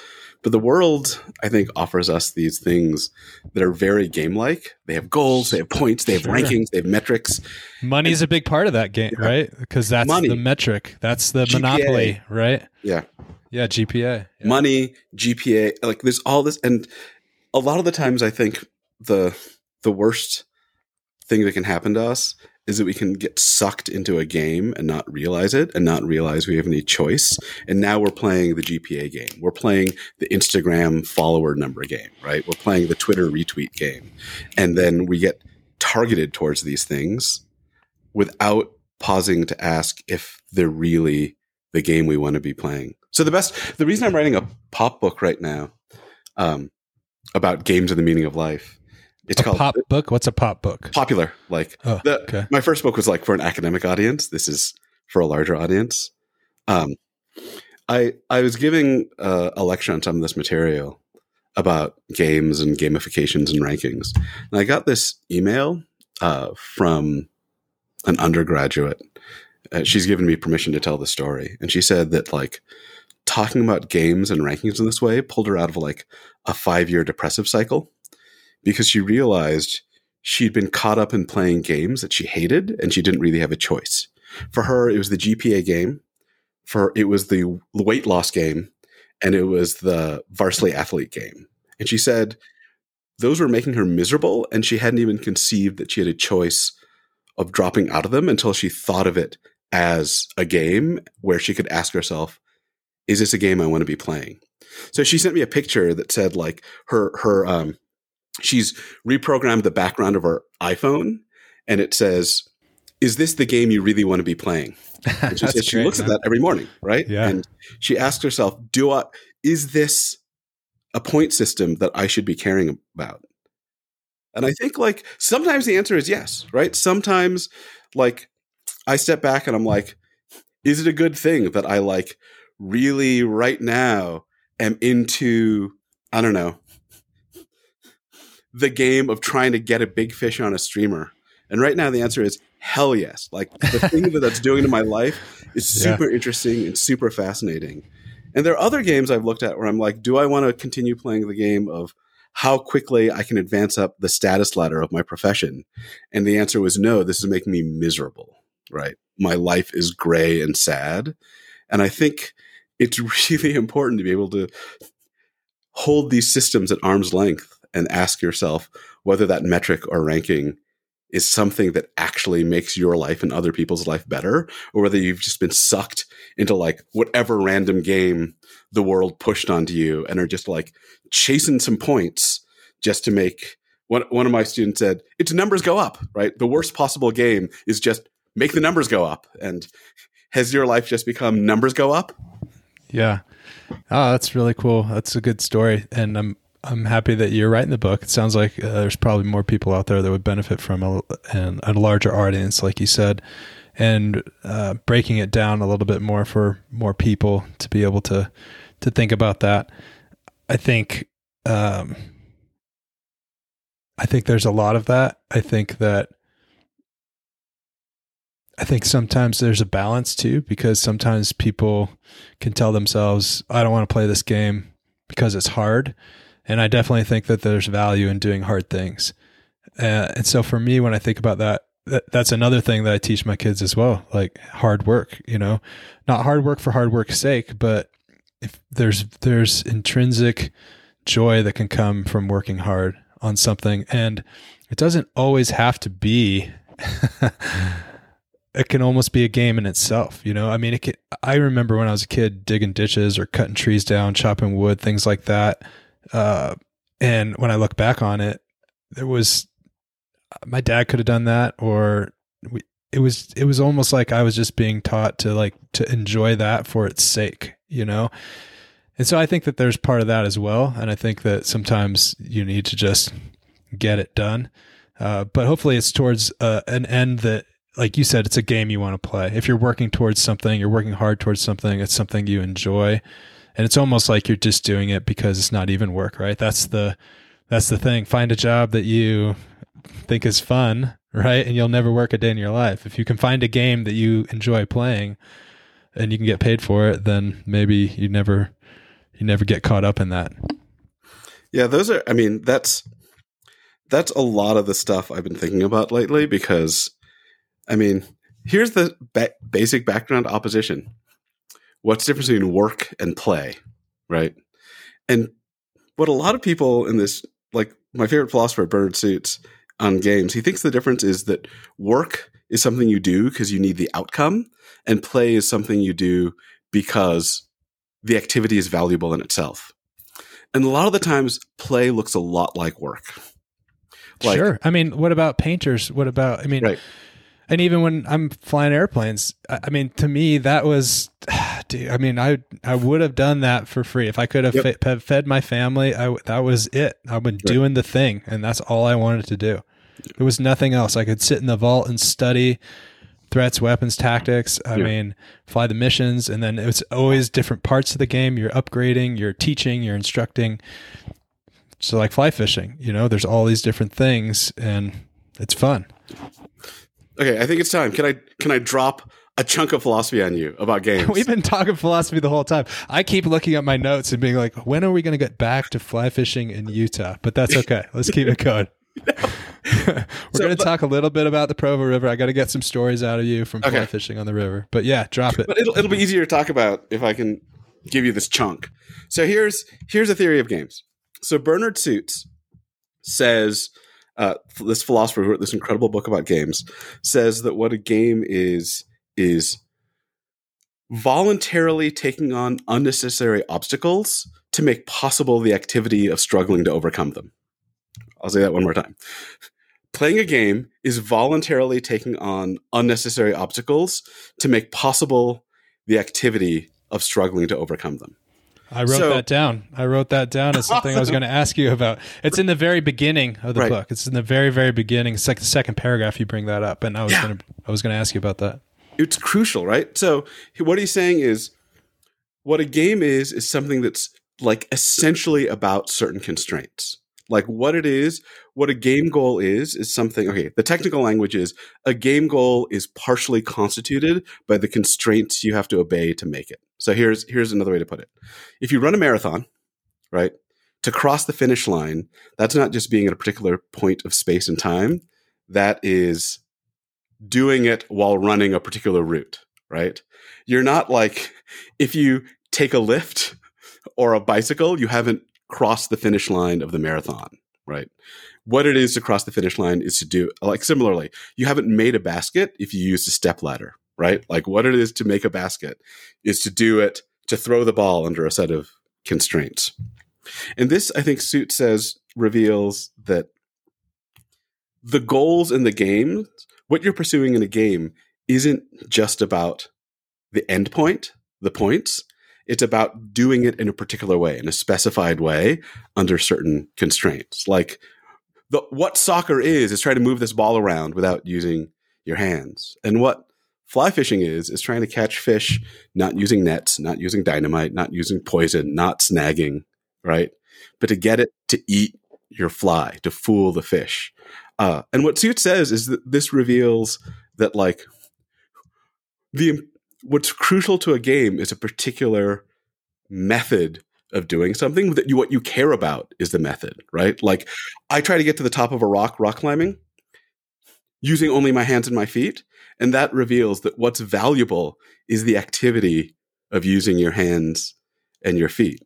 Speaker 2: But the world, I think, offers us these things that are very game like. They have goals, they have points, they have
Speaker 1: Sure.
Speaker 2: rankings, they have metrics.
Speaker 1: money's a big part of that game
Speaker 2: Yeah.
Speaker 1: right because that's
Speaker 2: Money.
Speaker 1: the metric that's the
Speaker 2: GPA.
Speaker 1: monopoly right
Speaker 2: Yeah.
Speaker 1: yeah gpa yeah.
Speaker 2: money, GPA, like there's all this, and a lot of the times I think the the worst thing that can happen to us is that we can get sucked into a game and not realize it, and not realize we have any choice. And now we're playing the GPA game. We're playing the Instagram follower number game, right? We're playing the Twitter retweet game, and then we get targeted towards these things without pausing to ask if they're really the game we want to be playing. So the best, the reason I'm writing a pop book right now um, about games and the meaning of life, it's
Speaker 1: a
Speaker 2: called
Speaker 1: pop book what's a pop book
Speaker 2: popular. Like
Speaker 1: oh
Speaker 2: the,
Speaker 1: okay
Speaker 2: my first book was like for an academic audience. This is for a larger audience. Um, I I was giving uh, a lecture on some of this material about games and gamifications and rankings, and I got this email uh, from an undergraduate. Uh, she's given me permission to tell the story, and she said that like talking about games and rankings in this way pulled her out of like a five year depressive cycle because she realized she'd been caught up in playing games that she hated and she didn't really have a choice. For her, it was the GPA game. For it was the weight loss game, and it was the varsity athlete game. And she said those were making her miserable, and she hadn't even conceived that she had a choice of dropping out of them until she thought of it as a game where she could ask herself, "Is this a game I want to be playing?" So she sent me a picture that said like her her um she's reprogrammed the background of her iPhone and it says is this the game you really want to be playing? And she says she
Speaker 1: great,
Speaker 2: looks at that every morning, right?
Speaker 1: Yeah.
Speaker 2: And she asks herself, do I is this a point system that I should be caring about? And I think like sometimes the answer is yes, right? Sometimes like I step back and I'm like, is it a good thing that I like really right now am into, I don't know, the game of trying to get a big fish on a streamer? And right now the answer is hell yes. Like the thing that that's doing to my life is
Speaker 1: Yeah.
Speaker 2: super interesting and super fascinating. And there are other games I've looked at where I'm like, do I want to continue playing the game of how quickly I can advance up the status ladder of my profession? And the answer was no, this is making me miserable, right? My life is gray and sad. And I think it's really important to be able to hold these systems at arm's length and ask yourself whether that metric or ranking is something that actually makes your life and other people's life better, or whether you've just been sucked into like whatever random game the world pushed onto you and are just like chasing some points just to make one, one of my students said, it's numbers go up, right? The worst possible game is just make the numbers go up. And has your life just become numbers go up?
Speaker 1: Yeah. Oh, that's really cool. That's a good story, and I'm I'm happy that you're writing the book. It sounds like uh, there's probably more people out there that would benefit from a, and a larger audience, like you said, and uh, breaking it down a little bit more for more people to be able to to think about that. I think um, I think there's a lot of that. I think that I think sometimes there's a balance too, because sometimes people can tell themselves, I don't want to play this game because it's hard. And I definitely think that there's value in doing hard things. Uh, and so for me, when I think about that, that, that's another thing that I teach my kids as well, like hard work, you know, not hard work for hard work's sake, but if there's, there's intrinsic joy that can come from working hard on something. And it doesn't always have to be it can almost be a game in itself. You know, I mean, it could, I remember when I was a kid digging ditches or cutting trees down, chopping wood, things like that. Uh, and when I look back on it, there was my dad could have done that, or we, it was it was almost like I was just being taught to like to enjoy that for its sake, you know. And so I think that there's part of that as well, and I think that sometimes you need to just get it done. Uh, but hopefully, it's towards uh, an end that like you said, it's a game you want to play. If you're working towards something, you're working hard towards something, it's something you enjoy. And it's almost like you're just doing it because it's not even work, right? That's the that's the thing. Find a job that you think is fun, right? And you'll never work a day in your life. If you can find a game that you enjoy playing and you can get paid for it, then maybe you never you never get caught up in that.
Speaker 2: Yeah, those are I mean, that's that's a lot of the stuff I've been thinking about lately because I mean, here's the ba- basic background opposition. What's the difference between work and play, right? And what a lot of people in this, like my favorite philosopher, Bernard Suits, on games, he thinks the difference is that work is something you do because you need the outcome, and play is something you do because the activity is valuable in itself. And a lot of the times, play looks a lot like work. Like-
Speaker 1: sure. I mean, what about painters? What about I mean
Speaker 2: Right.
Speaker 1: And even when I'm flying airplanes, I I mean, to me, that was, dude. I mean, I I would have done that for free if I could have
Speaker 2: Yep.
Speaker 1: fe- fed my family. I that was it. I've been doing the thing, and that's all I wanted to do. There was nothing else. I could sit in the vault and study threats, weapons, tactics. I
Speaker 2: Yeah.
Speaker 1: mean, fly the missions, and then it's always different parts of the game. You're upgrading, you're teaching, you're instructing. So, like fly fishing, you know, there's all these different things, and it's fun.
Speaker 2: Okay, I think it's time. Can I can I drop a chunk of philosophy on you about games?
Speaker 1: We've been talking philosophy the whole time. I keep looking at my notes and being like, when are we going to get back to fly fishing in Utah? But that's okay. Let's keep it going. We're
Speaker 2: So,
Speaker 1: going to talk a little bit about the Provo River. I got to get some stories out of you from fly fishing on the river. But yeah, drop it.
Speaker 2: but it'll it'll be easier to talk about if I can give you this chunk. So here's here's a theory of games. So Bernard Suits says uh, this philosopher who wrote this incredible book about games says that what a game is is voluntarily taking on unnecessary obstacles to make possible the activity of struggling to overcome them. I'll say that one more time. Playing a game is voluntarily taking on unnecessary obstacles to make possible the activity of struggling to overcome them.
Speaker 1: I wrote
Speaker 2: So-
Speaker 1: that down. I wrote that down as something I was going to ask you about. It's in the very beginning of the
Speaker 2: Right.
Speaker 1: book. It's in the very, very beginning. It's like the second paragraph you bring that up, and I was
Speaker 2: Yeah.
Speaker 1: going to, I was going to ask you about that.
Speaker 2: It's crucial, right? So what he's saying is what a game is is something that's like essentially about certain constraints. Like what it is, what a game goal is, is something. Okay, the technical language is a game goal is partially constituted by the constraints you have to obey to make it. So here's here's another way to put it. If you run a marathon, right, to cross the finish line, that's not just being at a particular point of space and time. That is doing it while running a particular route, right? You're not like if you take a lift or a bicycle, you haven't crossed the finish line of the marathon, right? What it is to cross the finish line is to do like similarly, you haven't made a basket if you use a step ladder, right? Like what it is to make a basket is to do it to throw the ball under a set of constraints. And this, I think, Suits says reveals that the goals in the game, what you're pursuing in a game, isn't just about the end point, the points. It's about doing it in a particular way, in a specified way, under certain constraints. Like the what soccer is is trying to move this ball around without using your hands, and what fly fishing is is trying to catch fish not using nets, not using dynamite, not using poison, not snagging, right? But to get it to eat your fly, to fool the fish. Uh, and what Suits says is that this reveals that like the what's crucial to a game is a particular method of doing something that you what you care about is the method, right? Like I try to get to the top of a rock rock climbing using only my hands and my feet, and that reveals that what's valuable is the activity of using your hands and your feet.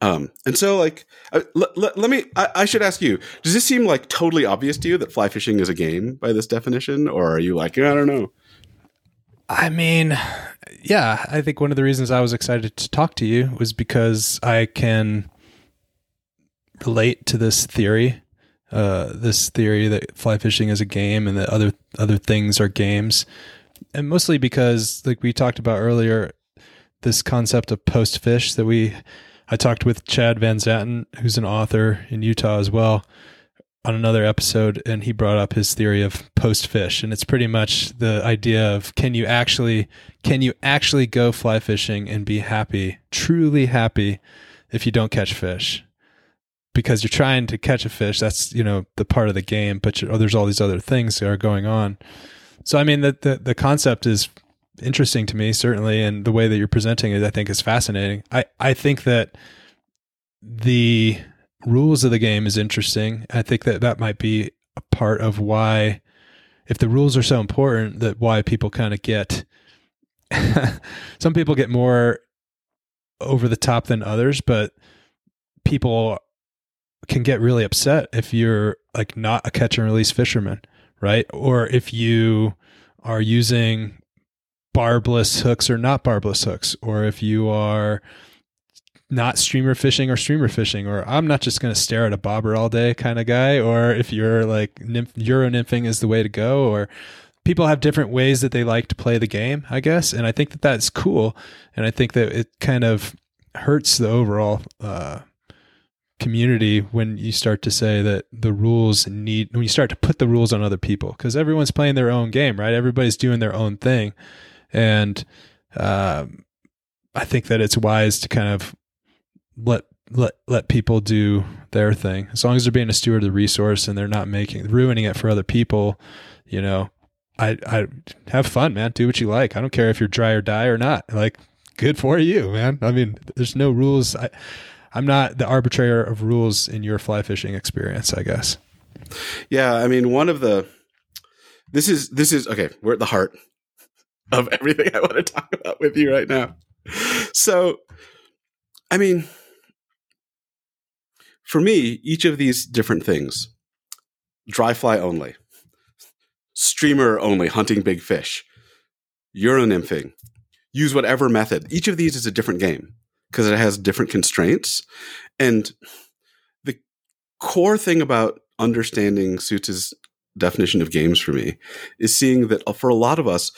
Speaker 2: Um, and so, like, uh, let, let, me, I, I should ask you, does this seem like totally obvious to you that fly fishing is a game by this definition? Or are you like, I don't know?
Speaker 1: I mean, yeah, I think one of the reasons I was excited to talk to you was because I can relate to this theory, uh, this theory that fly fishing is a game and that other other things are games, and mostly because, like we talked about earlier, this concept of post fish that we, I talked with Chad Van Zatten, who's an author in Utah as well, on another episode, and he brought up his theory of post fish, and it's pretty much the idea of can you actually can you actually go fly fishing and be happy, truly happy, if you don't catch fish, because you're trying to catch a fish. That's you know the part of the game, but oh, there's all these other things that are going on. So I mean the, the the concept is interesting to me certainly, and the way that you're presenting it, I think is fascinating. I I think that the rules of the game is interesting. I think that that might be a part of why, if the rules are so important, that why people kind of get. some people get more over the top than others, but people can get really upset if you're like not a catch and release fisherman, right? Or if you are using barbless hooks or not barbless hooks, or if you are not streamer fishing or streamer fishing, or I'm not just going to stare at a bobber all day kind of guy, or if you're like nymph, Euro nymphing is the way to go, or people have different ways that they like to play the game, I guess. And I think that that's cool. And I think that it kind of hurts the overall uh, community when you start to say that the rules need, when you start to put the rules on other people, because everyone's playing their own game, right? Everybody's doing their own thing. And um, I think that it's wise to kind of let let let people do their thing. As long as they're being a steward of the resource and they're not making ruining it for other people you know i i have fun man. Do what you like. I don't care if you're dry or die or not. Like good for you man. I mean there's no rules. I i'm not the arbitrator of rules in your fly fishing experience i guess
Speaker 2: Yeah, I mean, one of the this is this is okay. We're at the heart of everything I want to talk about with you right now. So, I mean, for me, each of these different things, dry fly only, streamer only, hunting big fish, euronymphing, use whatever method. Each of these is a different game because it has different constraints. And the core thing about understanding Suits's definition of games for me is seeing that uh, for a lot of us,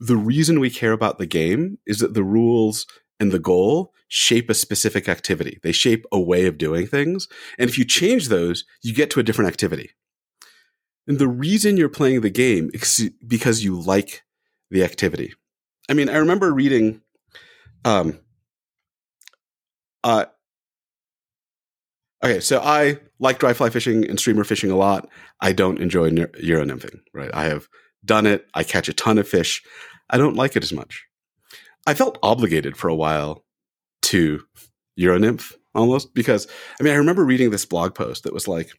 Speaker 2: the reason we care about the game is that the rules and the goal shape a specific activity. They shape a way of doing things. And if you change those, you get to a different activity. And the reason you're playing the game is because you like the activity. I mean, I remember reading, um, uh, okay, so I like dry fly fishing and streamer fishing a lot. I don't enjoy euro nymphing, right? I have done it. I catch a ton of fish. I don't like it as much. I felt obligated for a while to euro nymph almost because, I mean, I remember reading this blog post that was like,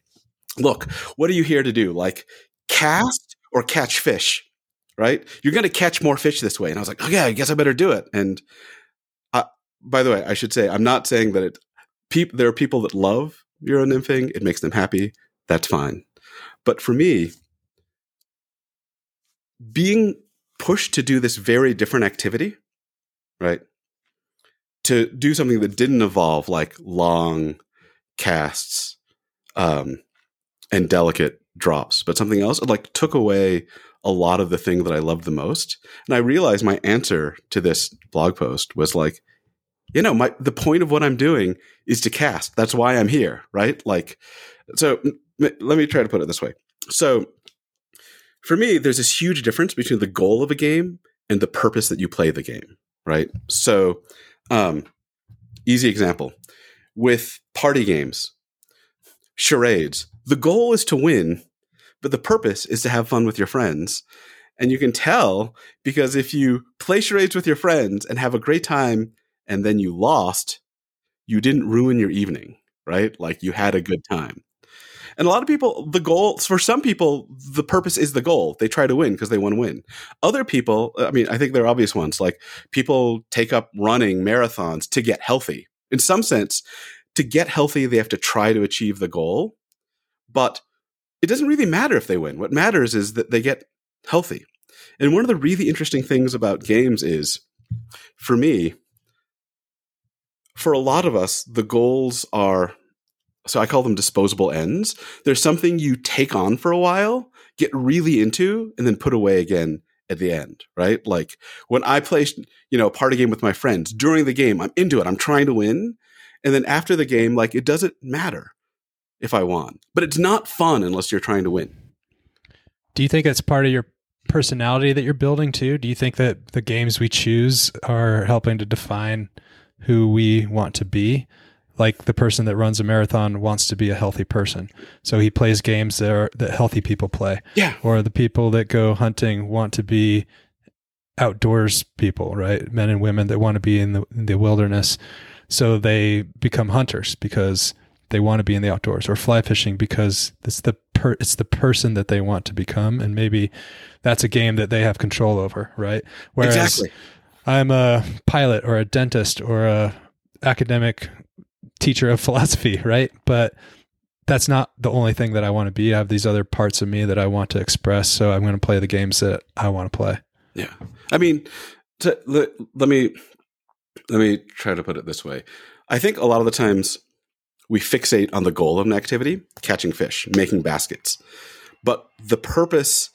Speaker 2: look, what are you here to do? Like cast or catch fish? right? You're going to catch more fish this way. And I was like, okay, I guess I better do it. And by the way, I should say, I'm not saying that it, peop, there are people that love euro nymphing. It makes them happy. That's fine. But for me, being pushed to do this very different activity, right? To do something that didn't involve like long casts um, and delicate drops, but something else, it like took away a lot of the thing that I loved the most. And I realized my answer to this blog post was like, you know, my the point of what I'm doing is to cast. That's why I'm here, right? Like, so m- let me try to put it this way. So, for me, there's this huge difference between the goal of a game and the purpose that you play the game, right? So, um, easy example with party games, charades. The goal is to win, but the purpose is to have fun with your friends. And you can tell because if you play charades with your friends and have a great time and then you lost, you didn't ruin your evening, right? Like you had a good time. And a lot of people, the goal, for some people, the purpose is the goal. They try to win because they want to win. Other people, uh, I mean, I think there are obvious ones, like people take up running marathons to get healthy. In some sense, to get healthy, they have to try to achieve the goal. But it doesn't really matter if they win. What matters is that they get healthy. And one of the really interesting things about games is, for me, for a lot of us, the goals are so I call them disposable ends. There's something you take on for a while, get really into, and then put away again at the end, right? Like when I play, you know, a party game with my friends during the game, I'm into it. I'm trying to win. And then after the game, like it doesn't matter if I won. But it's not fun unless you're trying to win.
Speaker 1: Do you think that's part of your personality that you're building too? Do you think that the games we choose are helping to define who we want to be? Like the person that runs a marathon wants to be a healthy person, so he plays games that are that healthy people play.
Speaker 2: Yeah.
Speaker 1: Or the people that go hunting want to be outdoors people, right? Men and women that want to be in the, in the wilderness, so they become hunters because they want to be in the outdoors or fly fishing because it's the per, it's the person that they want to become and maybe that's a game that they have control over right
Speaker 2: whereas exactly.
Speaker 1: I'm a pilot or a dentist or a academic teacher of philosophy right? But that's not the only thing that i want to be. I have these other parts of me that i want to express so i'm going to play the games that i want to play.
Speaker 2: Yeah. I mean to, let, let me let me try to put it this way. I think a lot of the times we fixate on the goal of an activity, catching fish, making baskets. But the purpose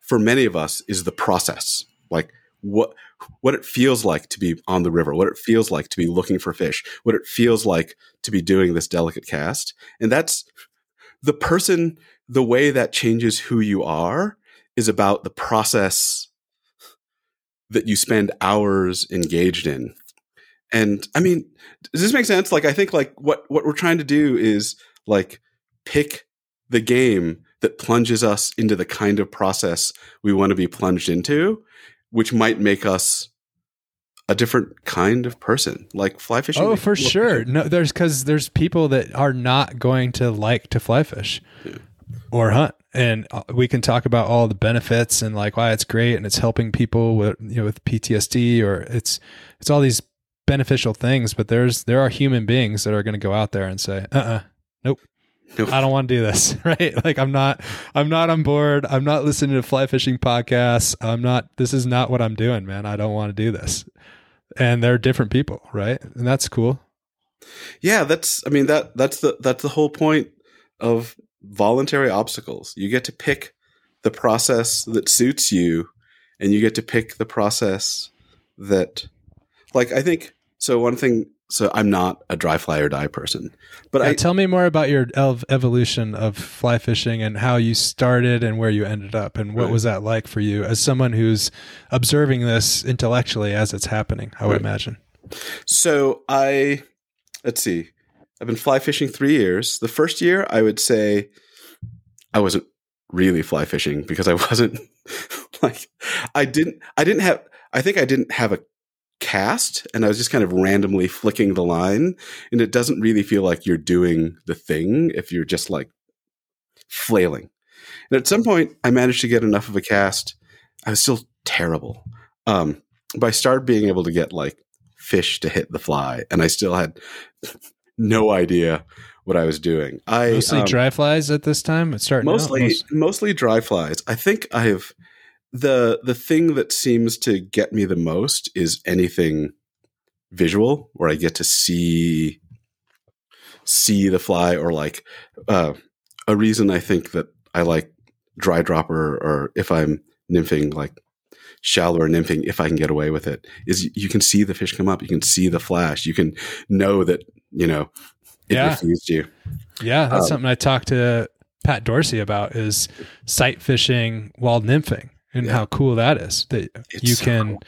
Speaker 2: for many of us is the process. Like what what it feels like to be on the river, what it feels like to be looking for fish, what it feels like to be doing this delicate cast. And that's the person, the way that changes who you are is about the process that you spend hours engaged in and I mean, does this make sense? Like, I think like what what we're trying to do is like pick the game that plunges us into the kind of process we want to be plunged into, which might make us a different kind of person, like fly fishing.
Speaker 1: Oh, for sure. No, there's because there's people that are not going to like to fly fish. Yeah. or hunt. And uh, we can talk about all the benefits and like why it's great and it's helping people with you know with PTSD or it's it's all these beneficial things. But there's there are human beings that are going to go out there and say, uh, uh nope.
Speaker 2: Nope.
Speaker 1: I don't want to do this, right? Like I'm not I'm not on board. I'm not listening to fly fishing podcasts. I'm not this is not what I'm doing, man. I don't want to do this. And they're different people, right? And that's cool.
Speaker 2: Yeah, that's I mean that that's the that's the whole point of voluntary obstacles. You get to pick the process that suits you and you get to pick the process that like I think so one thing so I'm not a dry fly or die person. But
Speaker 1: Yeah,
Speaker 2: I
Speaker 1: tell me more about your ev- evolution of fly fishing and how you started and where you ended up and what
Speaker 2: Right.
Speaker 1: was that like for you as someone who's observing this intellectually as it's happening, I would
Speaker 2: Right.
Speaker 1: imagine.
Speaker 2: So I let's see. I've been fly fishing three years. The first year, I would say I wasn't really fly fishing because I wasn't like I didn't I didn't have I think I didn't have a cast and I was just kind of randomly flicking the line and it doesn't really feel like you're doing the thing if you're just like flailing. And at some point I managed to get enough of a cast. I was still terrible. Um but I started being able to get like fish to hit the fly, and I still had no idea what I was doing. I
Speaker 1: Mostly
Speaker 2: um,
Speaker 1: dry flies at this time. It's starting out?
Speaker 2: mostly
Speaker 1: Most-
Speaker 2: mostly dry flies. I think I have the the thing that seems to get me the most is anything visual, where I get to see see the fly, or like uh, a reason I think that I like dry dropper, or if I'm nymphing like shallower nymphing if I can get away with it is you can see the fish come up you can see the flash you can know that you know it
Speaker 1: Yeah.
Speaker 2: refused you
Speaker 1: yeah, that's
Speaker 2: um,
Speaker 1: something I talked to Pat Dorsey about is sight fishing while nymphing and
Speaker 2: Yeah.
Speaker 1: how cool that is. That
Speaker 2: It's
Speaker 1: you
Speaker 2: so
Speaker 1: can
Speaker 2: cool.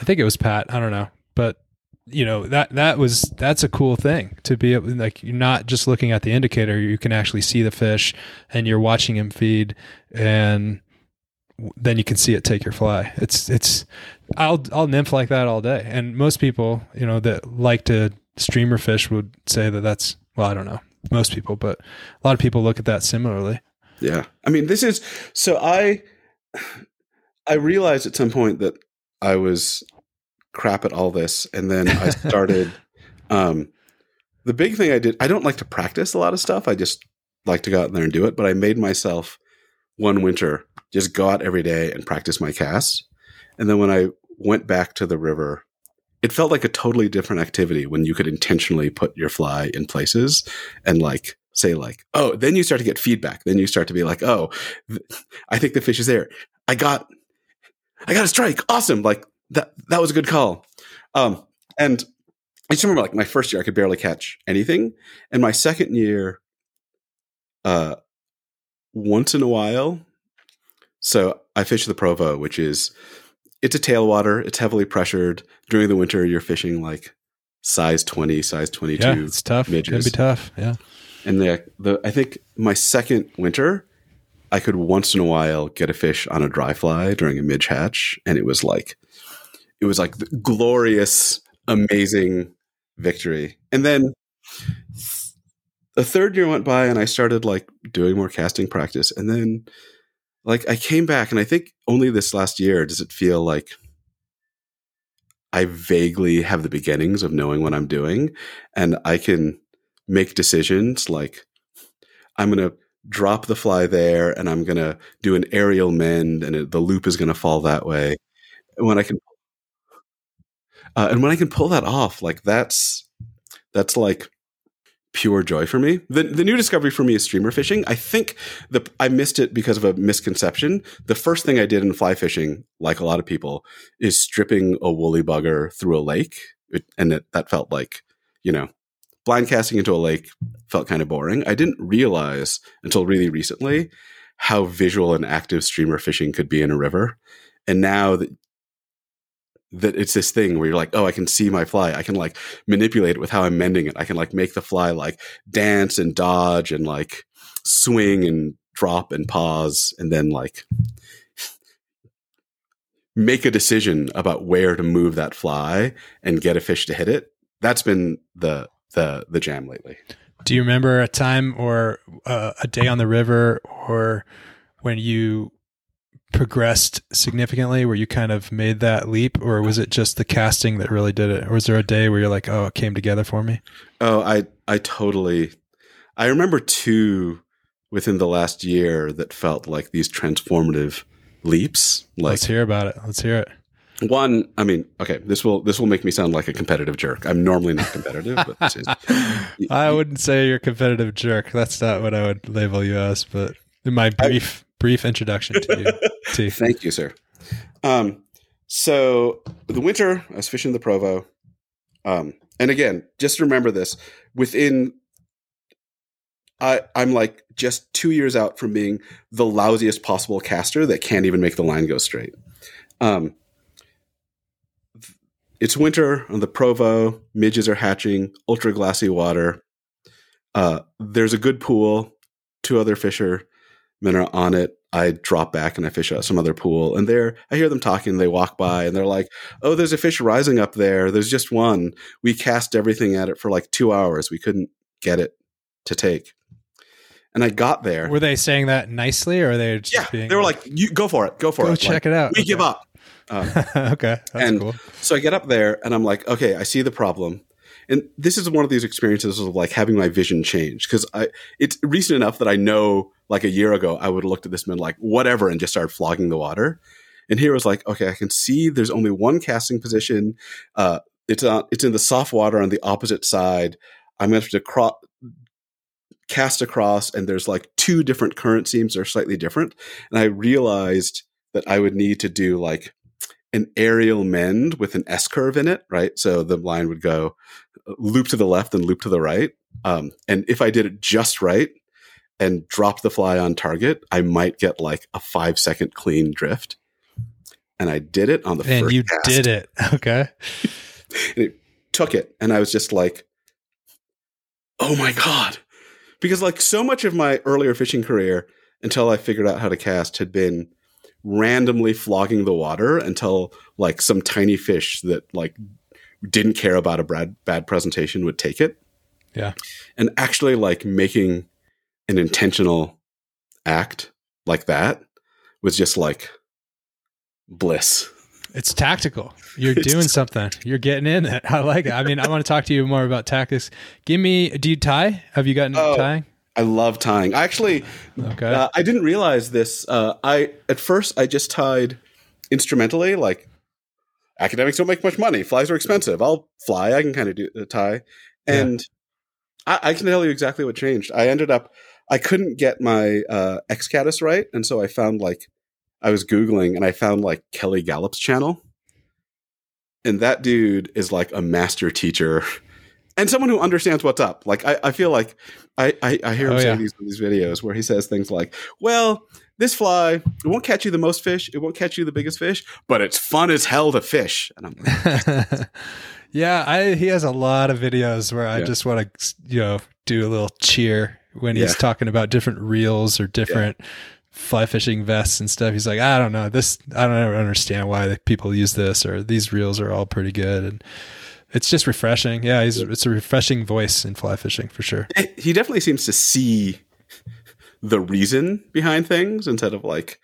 Speaker 1: I think it was Pat, I don't know. But you know, that that was that's a cool thing to be able like you're not just looking at the indicator, you can actually see the fish and you're watching him feed and then you can see it take your fly. It's it's I'll I'll nymph like that all day. And most people, you know, that like to streamer fish would say that that's well, I don't know. Most people, but a lot of people look at that similarly.
Speaker 2: Yeah. I mean, this is so I I realized at some point that I was crap at all this and then I started um the big thing I did I don't like to practice a lot of stuff. I just like to go out there and do it, but I made myself one winter just go out every day and practice my casts. And then when I went back to the river, it felt like a totally different activity when you could intentionally put your fly in places and like say like, oh, then you start to get feedback. Then you start to be like, oh, th- I think the fish is there. I got, I got a strike. Awesome. Like that, that was a good call. Um, and I just remember like my first year, I could barely catch anything. And my second year, uh, once in a while. So I fish the Provo, which is, it's a tailwater. It's heavily pressured. During the winter, you're fishing like size 20, size 22.
Speaker 1: Yeah, it's tough. It can
Speaker 2: midges.
Speaker 1: be tough. Yeah.
Speaker 2: And the, the I think my second winter, I could once in a while get a fish on a dry fly during a midge hatch, and it was like it was like glorious, amazing victory. And then the third year went by, and I started like doing more casting practice, and then like I came back, and I think only this last year does it feel like I vaguely have the beginnings of knowing what I'm doing, and I can make decisions like I'm going to drop the fly there and I'm going to do an aerial mend and it, the loop is going to fall that way. And when I can, uh, and when I can pull that off, like that's, that's like pure joy for me. The, the new discovery for me is streamer fishing. I think the, I missed it because of a misconception. The first thing I did in fly fishing, like a lot of people, is stripping a woolly bugger through a lake. It, and it, that felt like, you know, blind casting into a lake felt kind of boring. I didn't realize until really recently how visual and active streamer fishing could be in a river. And now that that it's this thing where you're like, oh, I can see my fly. I can like manipulate it with how I'm mending it. I can like make the fly like dance and dodge and like swing and drop and pause and then like make a decision about where to move that fly and get a fish to hit it. That's been the the the jam lately.
Speaker 1: Do you remember a time or uh, a day on the river or when you progressed significantly where you kind of made that leap or was it just the casting that really did it? Or was there a day where you're like oh it came together for me
Speaker 2: oh i i totally i remember two within the last year that felt like these transformative leaps like
Speaker 1: let's hear about it. Let's hear it
Speaker 2: one i mean okay this will this will make me sound like a competitive jerk. I'm normally not competitive but is,
Speaker 1: i wouldn't say you're a competitive jerk. That's not what i would label you as but in my brief I, brief introduction to you
Speaker 2: to thank you sir. Um so the winter i was fishing the provo. Um and again just remember this within I, I'm like just two years out from being the lousiest possible caster that can't even make the line go straight. Um, it's winter on the Provo. Midges are hatching. Ultra glassy water. Uh, there's a good pool. Two other fishermen are on it. I drop back and I fish out some other pool, and there I hear them talking. They walk by and they're like, "Oh, there's a fish rising up there. There's just one. We cast everything at it for like two hours. We couldn't get it to take." And I got there.
Speaker 1: Were they saying that nicely, or are they just
Speaker 2: yeah? Being they were like, "You go for it, go for
Speaker 1: go
Speaker 2: it,
Speaker 1: check
Speaker 2: like,
Speaker 1: it out."
Speaker 2: We okay. give up.
Speaker 1: Um, okay, that's
Speaker 2: and
Speaker 1: cool.
Speaker 2: So I get up there, and I'm like, "Okay, I see the problem." And this is one of these experiences of like having my vision change because I it's recent enough that I know like a year ago I would have looked at this and been like whatever and just started flogging the water. And here was like, okay, I can see there's only one casting position. Uh, it's on, it's in the soft water on the opposite side. I'm going to have to cro- cast across and there's like two different current seams that are slightly different. And I realized that I would need to do like an aerial mend with an S curve in it, right? So the line would go uh, loop to the left and loop to the right. Um, and if I did it just right and drop the fly on target, I might get like a five second clean drift. And I did it on the
Speaker 1: and
Speaker 2: first.
Speaker 1: you
Speaker 2: cast.
Speaker 1: did it. Okay.
Speaker 2: and it took it. And I was just like, oh my God because like so much of my earlier fishing career until I figured out how to cast had been randomly flogging the water until like some tiny fish that like didn't care about a bad bad presentation would take it.
Speaker 1: Yeah.
Speaker 2: And actually like making an intentional act like that was just like bliss.
Speaker 1: It's tactical. You're doing something. You're getting in it. I like it. I mean, I want to talk to you more about tactics. Give me. Do you tie? Have you gotten oh, tying?
Speaker 2: I love tying. I actually, okay. Uh, I didn't realize this. Uh, I at first I just tied instrumentally. Like academics don't make much money. Flies are expensive. I'll fly. I can kind of do uh, tie, and yeah. I, I, can tell you exactly what changed. I ended up. I couldn't get my uh, X-Caddis right, and so I found like I was Googling and I found like Kelly Galloup's channel. And that dude is like a master teacher and someone who understands what's up. Like I, I feel like I, I, I hear him oh, say yeah. these these videos where he says things like, Well, this fly, it won't catch you the most fish, it won't catch you the biggest fish, but it's fun as hell to fish. And I'm
Speaker 1: like Yeah, I he has a lot of videos where I yeah. just want to you know do a little cheer when he's yeah. talking about different reels or different fly fishing vests and stuff. He's like, I don't know this. I don't ever understand why people use this or these reels are all pretty good. And it's just refreshing. Yeah. He's, it's a refreshing voice in fly fishing for sure.
Speaker 2: He definitely seems to see the reason behind things instead of like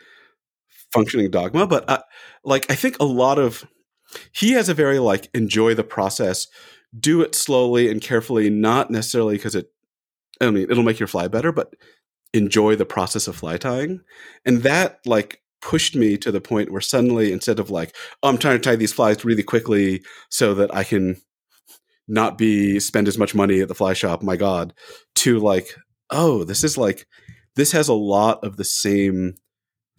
Speaker 2: functioning dogma. But uh, like, I think a lot of, he has a very like enjoy the process, do it slowly and carefully, not necessarily because it, I mean, it'll make your fly better, but enjoy the process of fly tying. And that like pushed me to the point where suddenly instead of like, oh, I'm trying to tie these flies really quickly so that I can not be spend as much money at the fly shop, my God, to like, oh, this is like this has a lot of the same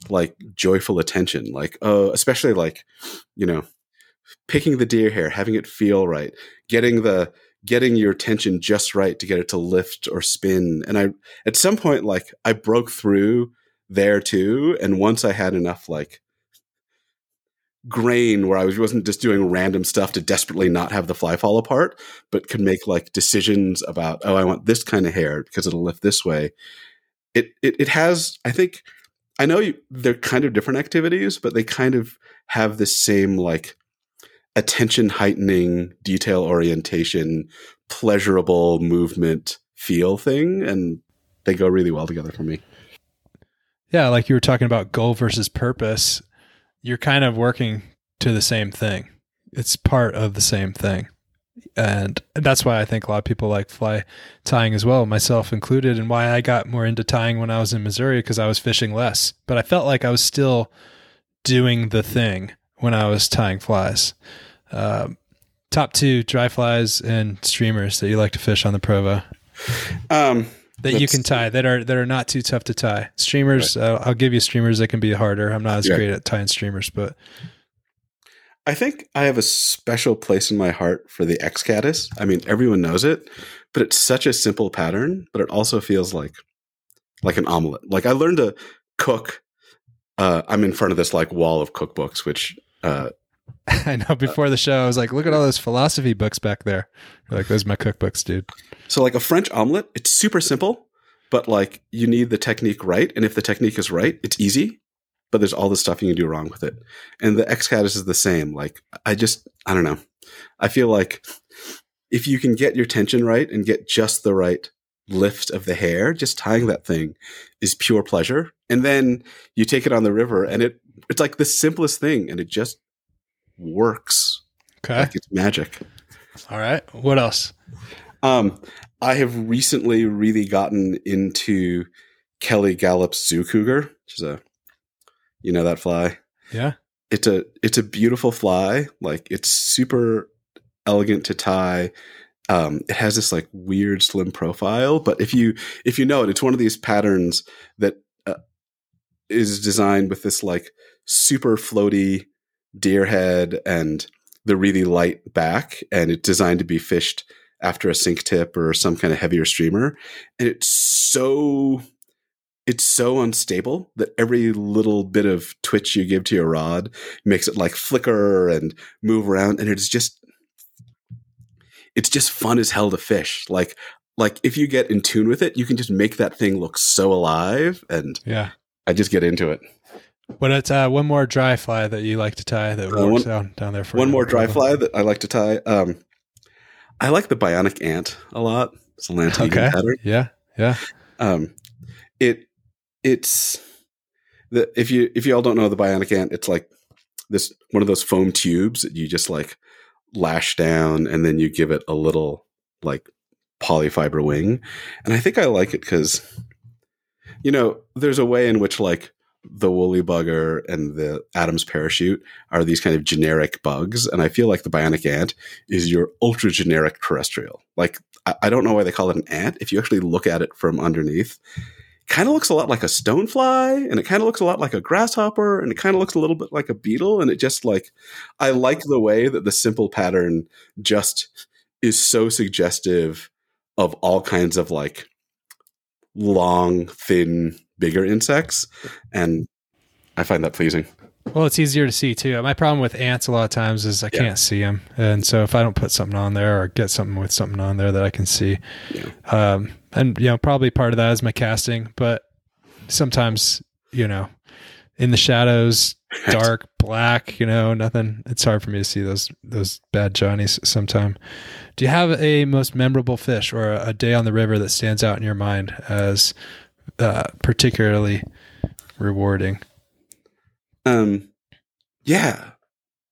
Speaker 2: like joyful attention. Like, oh, especially like, you know, picking the deer hair, having it feel right, getting the getting your tension just right to get it to lift or spin. And I, at some point, like I broke through there too. And once I had enough like grain where I was wasn't just doing random stuff to desperately not have the fly fall apart, but could make like decisions about, oh, I want this kind of hair because it'll lift this way. It it, it has, I think, I know you, they're kind of different activities, but they kind of have the same like attention heightening, detail orientation, pleasurable movement feel thing, and they go really well together for me.
Speaker 1: Yeah, like you were talking about goal versus purpose, you're kind of working to the same thing. It's part of the same thing. And that's why I think a lot of people like fly tying as well, myself included, and why I got more into tying when I was in Missouri because I was fishing less. But I felt like I was still doing the thing when I was tying flies. Um, top two dry flies and streamers that you like to fish on the Provo
Speaker 2: Um,
Speaker 1: that you can tie that are that are not too tough to tie. Streamers, uh, I'll give you streamers that can be harder. I'm not as
Speaker 2: Yeah.
Speaker 1: great at tying streamers, but
Speaker 2: I think I have a special place in my heart for the X caddis. I mean, everyone knows it, but it's such a simple pattern, but it also feels like like an omelet. Like I learned to cook. Uh, I'm in front of this like wall of cookbooks, which uh,
Speaker 1: I know before the show I was like, look at all those philosophy books back there. You're like, those are my cookbooks, dude.
Speaker 2: So like a French omelet. It's super simple, but like you need the technique right, and if the technique is right, it's easy. But there's all the stuff you can do wrong with it, and the X caddis is the same. Like I just I don't know. I feel like if you can get your tension right and get just the right lift of the hair, just tying that thing is pure pleasure. And then you take it on the river and it it's like the simplest thing and it just works.
Speaker 1: Okay.
Speaker 2: Like it's magic.
Speaker 1: All right. What else?
Speaker 2: Um I have recently really gotten into Kelly Galloup's Zoo Cougar, which is a you know that fly.
Speaker 1: Yeah.
Speaker 2: it's a it's a beautiful fly like it's super elegant to tie um it has this like weird slim profile but if you if you know it it's one of these patterns that uh, is designed with this like super floaty deer head and the really light back and it's designed to be fished after a sink tip or some kind of heavier streamer and it's so it's so unstable that every little bit of twitch you give to your rod makes it like flicker and move around and it's just it's just fun as hell to fish. Like like if you get in tune with it you can just make that thing look so alive and
Speaker 1: Yeah.
Speaker 2: i just get into it.
Speaker 1: What it's uh, one more dry fly that you like to tie that
Speaker 2: Uh,
Speaker 1: works
Speaker 2: one-
Speaker 1: down down there for
Speaker 2: one more dry fly that i like to tie um i like the bionic ant a lot it's a lantigan
Speaker 1: Okay.
Speaker 2: pattern
Speaker 1: Yeah. Yeah.
Speaker 2: um it it's the if you if you all don't know the bionic ant it's like this one of those foam tubes that you just like lash down and then you give it a little like polyfiber wing and i think i like it because you know there's a way in which like the woolly bugger and the adam's parachute are these kind of generic bugs and i feel like the bionic ant is your ultra generic terrestrial. Like I, I don't know why they call it an ant. If you actually look at it from underneath kind of looks a lot like a stonefly and it kind of looks a lot like a grasshopper and it kind of looks a little bit like a beetle and it just like i like the way that the simple pattern just is so suggestive of all kinds of like long thin bigger insects and i find that pleasing
Speaker 1: Well, it's easier to see too. My problem with ants a lot of times is I
Speaker 2: Yeah.
Speaker 1: can't see them, and so if I don't put something on there or get something with something on there that I can see,
Speaker 2: Yeah.
Speaker 1: um, and you know, probably part of that is my casting, but sometimes you know, in the shadows, dark, black, you know, nothing. It's hard for me to see those those bad johnnies. Sometime. Do you have a most memorable fish or a, a day on the river that stands out in your mind as uh, particularly rewarding?
Speaker 2: Um, yeah,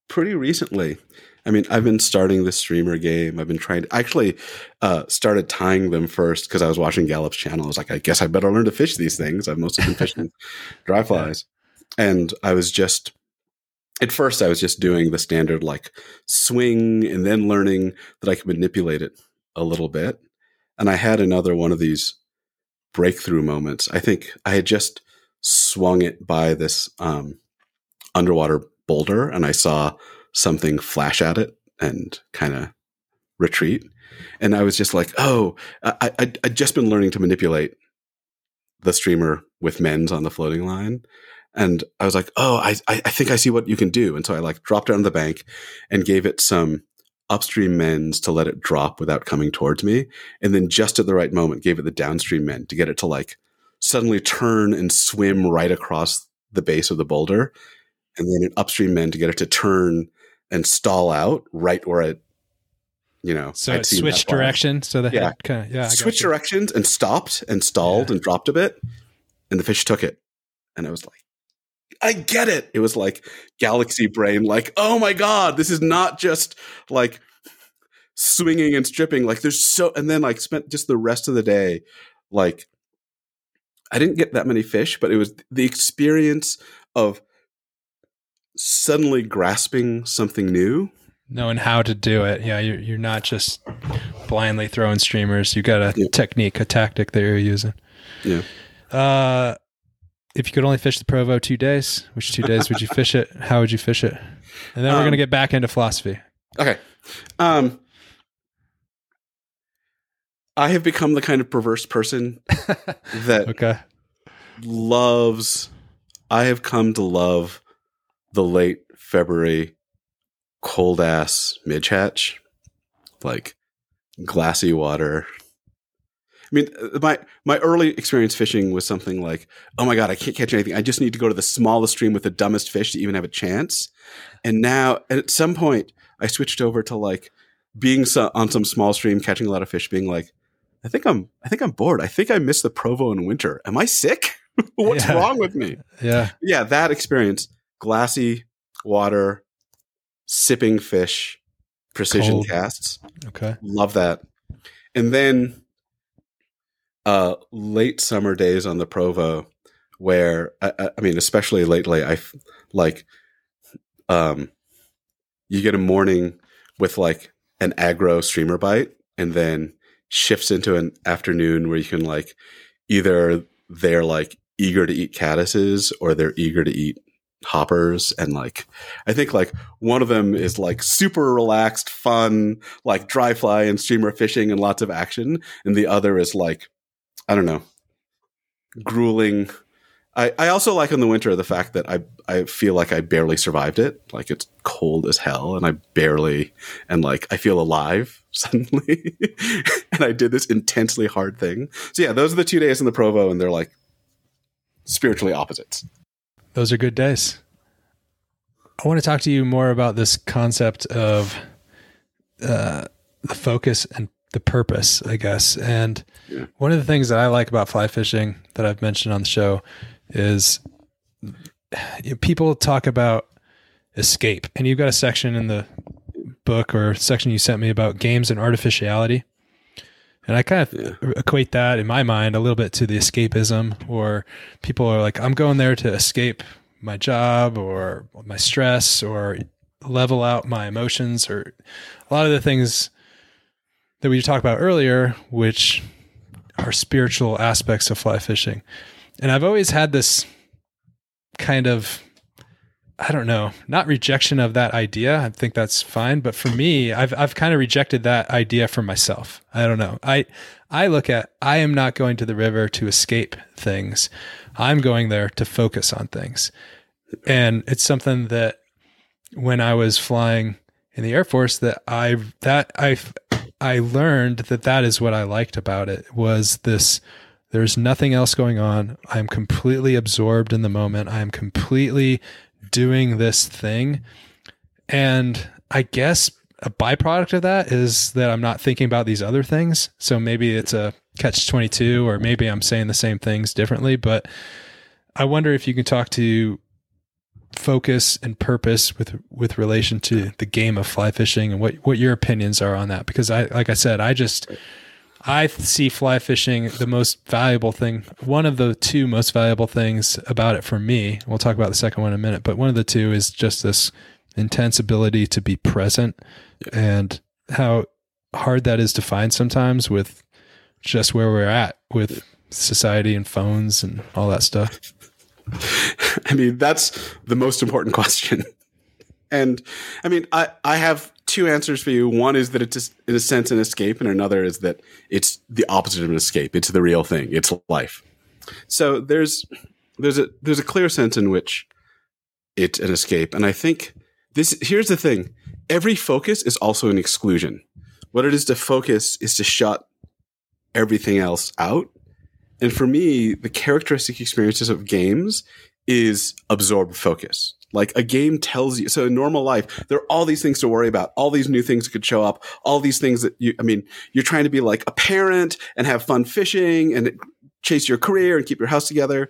Speaker 2: pretty recently. I mean, I've been starting the streamer game. I've been trying to I actually uh, started tying them first because I was watching Galloup's channel. I was like, I guess I better learn to fish these things. I've mostly been fishing dry flies, and I was just at first I was just doing the standard like swing, and then learning that I could manipulate it a little bit. And I had another one of these breakthrough moments. I think I had just swung it by this um, underwater boulder and I saw something flash at it and kind of retreat. And I was just like, oh, I, I, I'd just been learning to manipulate the streamer with mends on the floating line. And I was like, oh, I, I think I see what you can do. And so I like dropped it on the bank and gave it some upstream mends to let it drop without coming towards me. And then just at the right moment, gave it the downstream mend to get it to like suddenly turn and swim right across the base of the boulder and then an upstream mend to get it to turn and stall out right where it you know,
Speaker 1: So
Speaker 2: I'd
Speaker 1: it switched direction. So the
Speaker 2: Yeah.
Speaker 1: head kind of yeah.
Speaker 2: Switched directions and stopped and stalled
Speaker 1: Yeah.
Speaker 2: and dropped a bit, and the fish took it, and I was like, I get it. It was like galaxy brain, like, oh my god, this is not just like swinging and stripping. Like there's so, and then like spent just the rest of the day, like I didn't get that many fish, but it was the experience of suddenly grasping something new.
Speaker 1: knowing how to do it. Yeah, you're you're not just blindly throwing streamers. You got a
Speaker 2: Yeah.
Speaker 1: technique, a tactic that you're using.
Speaker 2: Yeah.
Speaker 1: Uh, if you could only fish the Provo two days, which two days would you fish it? How would you fish it? And then we're
Speaker 2: Um,
Speaker 1: gonna get back into philosophy.
Speaker 2: Okay. Um I have become the kind of perverse person that
Speaker 1: okay.
Speaker 2: loves I have come to love the late February cold ass midge hatch. Like glassy water. I mean, uh, my my early experience fishing was something like, "Oh my god, I can't catch anything. I just need to go to the smallest stream with the dumbest fish to even have a chance." And now, at some point, I switched over to like being so, on some small stream, catching a lot of fish, being like, "I think I'm, I think I'm bored. I think I miss the Provo in winter. Am I sick? What's
Speaker 1: Yeah.
Speaker 2: wrong with me?"
Speaker 1: Yeah.
Speaker 2: Yeah, that experience, glassy water, sipping fish, precision
Speaker 1: Cold.
Speaker 2: casts.
Speaker 1: Okay.
Speaker 2: Love that. And then uh late summer days on the Provo where I, I- mean especially lately I like um you get a morning with like an aggro streamer bite and then shifts into an afternoon where you can like either they're like eager to eat caddises or they're eager to eat hoppers and like I think like one of them is like super relaxed, fun, like dry fly and streamer fishing and lots of action, and the other is like I don't know, grueling. I, I also like in the winter the fact that I I feel like I barely survived it. Like it's cold as hell, and I barely and like I feel alive suddenly, and I did this intensely hard thing. So yeah, those are the two days in the Provo, and they're like spiritually opposites.
Speaker 1: Those are good days. I want to talk to you more about this concept of uh, the focus and the purpose, I guess. And
Speaker 2: Yeah.
Speaker 1: one of the things that I like about fly fishing that I've mentioned on the show is people talk about escape. And you've got a section in the book or section you sent me about games and artificiality. And I kind of
Speaker 2: Yeah.
Speaker 1: equate that in my mind a little bit to the escapism, or people are like, I'm going there to escape my job or my stress or level out my emotions or a lot of the things that we talked about earlier, which are spiritual aspects of fly fishing. And I've always had this kind of I don't know, not rejection of that idea. I think that's fine, but for me, I've I've kind of rejected that idea for myself. I don't know. I I look at I am not going to the river to escape things. I'm going there to focus on things. And it's something that when I was flying in the Air Force that I've that I I learned that that is what I liked about it was this there's nothing else going on. I'm completely absorbed in the moment. I'm completely doing this thing. And I guess a byproduct of that is that I'm not thinking about these other things. So maybe it's a catch 22 or maybe I'm saying the same things differently, but I wonder if you can talk to focus and purpose with with relation to the game of fly fishing and what what your opinions are on that? Because I like I said I just I see fly fishing the most valuable thing one of the two most valuable things about it for me. We'll talk about the second one in a minute but one of the two is just this intense ability to be present and how hard that is to find sometimes with just where we're at with society and phones and all that stuff
Speaker 2: I mean, that's the most important question. And I mean, I, I have two answers for you. One is that it's in a sense an escape, and another is that it's the opposite of an escape. It's the real thing. It's life. So there's there's a there's a clear sense in which it's an escape, and I think this here's the thing: every focus is also an exclusion. What it is to focus is to shut everything else out. And for me, the characteristic experiences of games is absorbed focus. Like a game tells you. So in normal life, there are all these things to worry about, all these new things that could show up, all these things that you, I mean, you're trying to be like a parent and have fun fishing and chase your career and keep your house together.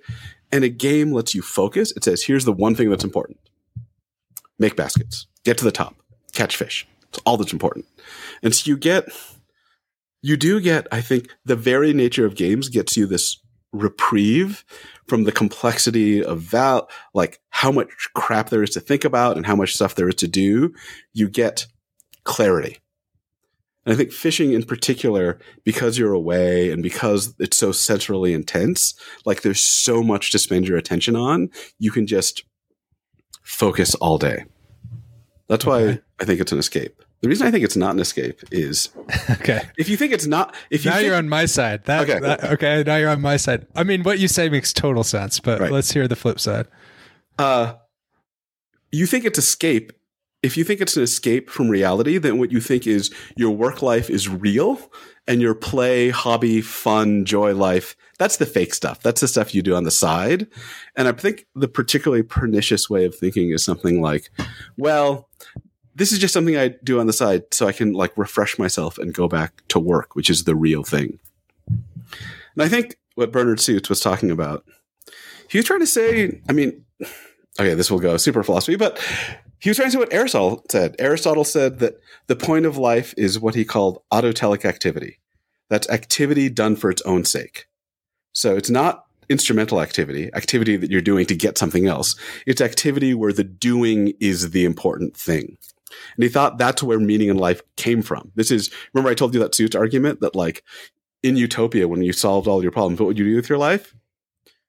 Speaker 2: And a game lets you focus. It says, here's the one thing that's important. Make baskets, get to the top, catch fish. It's all that's important. And so you get, you do get, I think the very nature of games gets you this reprieve from the complexity of val like how much crap there is to think about and how much stuff there is to do. You get clarity. And i think fishing in particular because you're away and because it's so centrally intense like there's so much to spend your attention on you can just focus all day. That's okay. why i think it's an escape the reason I think it's not an escape is
Speaker 1: okay.
Speaker 2: If you think it's not, if
Speaker 1: you
Speaker 2: now think,
Speaker 1: you're on my side. That, okay, that, okay. Now you're on my side. I mean, what you say makes total sense, but right. let's hear the flip side.
Speaker 2: Uh, you think it's escape. If you think it's an escape from reality, then what you think is your work life is real and your play, hobby, fun, joy life, that's the fake stuff. That's the stuff you do on the side. And I think the particularly pernicious way of thinking is something like, well, this is just something I do on the side so I can like refresh myself and go back to work, which is the real thing. And I think what Bernard Suits was talking about, he was trying to say, I mean, okay, this will go super philosophy, but he was trying to say what Aristotle said. Aristotle said that the point of life is what he called autotelic activity. That's activity done for its own sake. So it's not instrumental activity, activity that you're doing to get something else. It's activity where the doing is the important thing. And he thought that's where meaning in life came from. This is, remember I told you that suit argument that like in utopia, when you solved all your problems, what would you do with your life?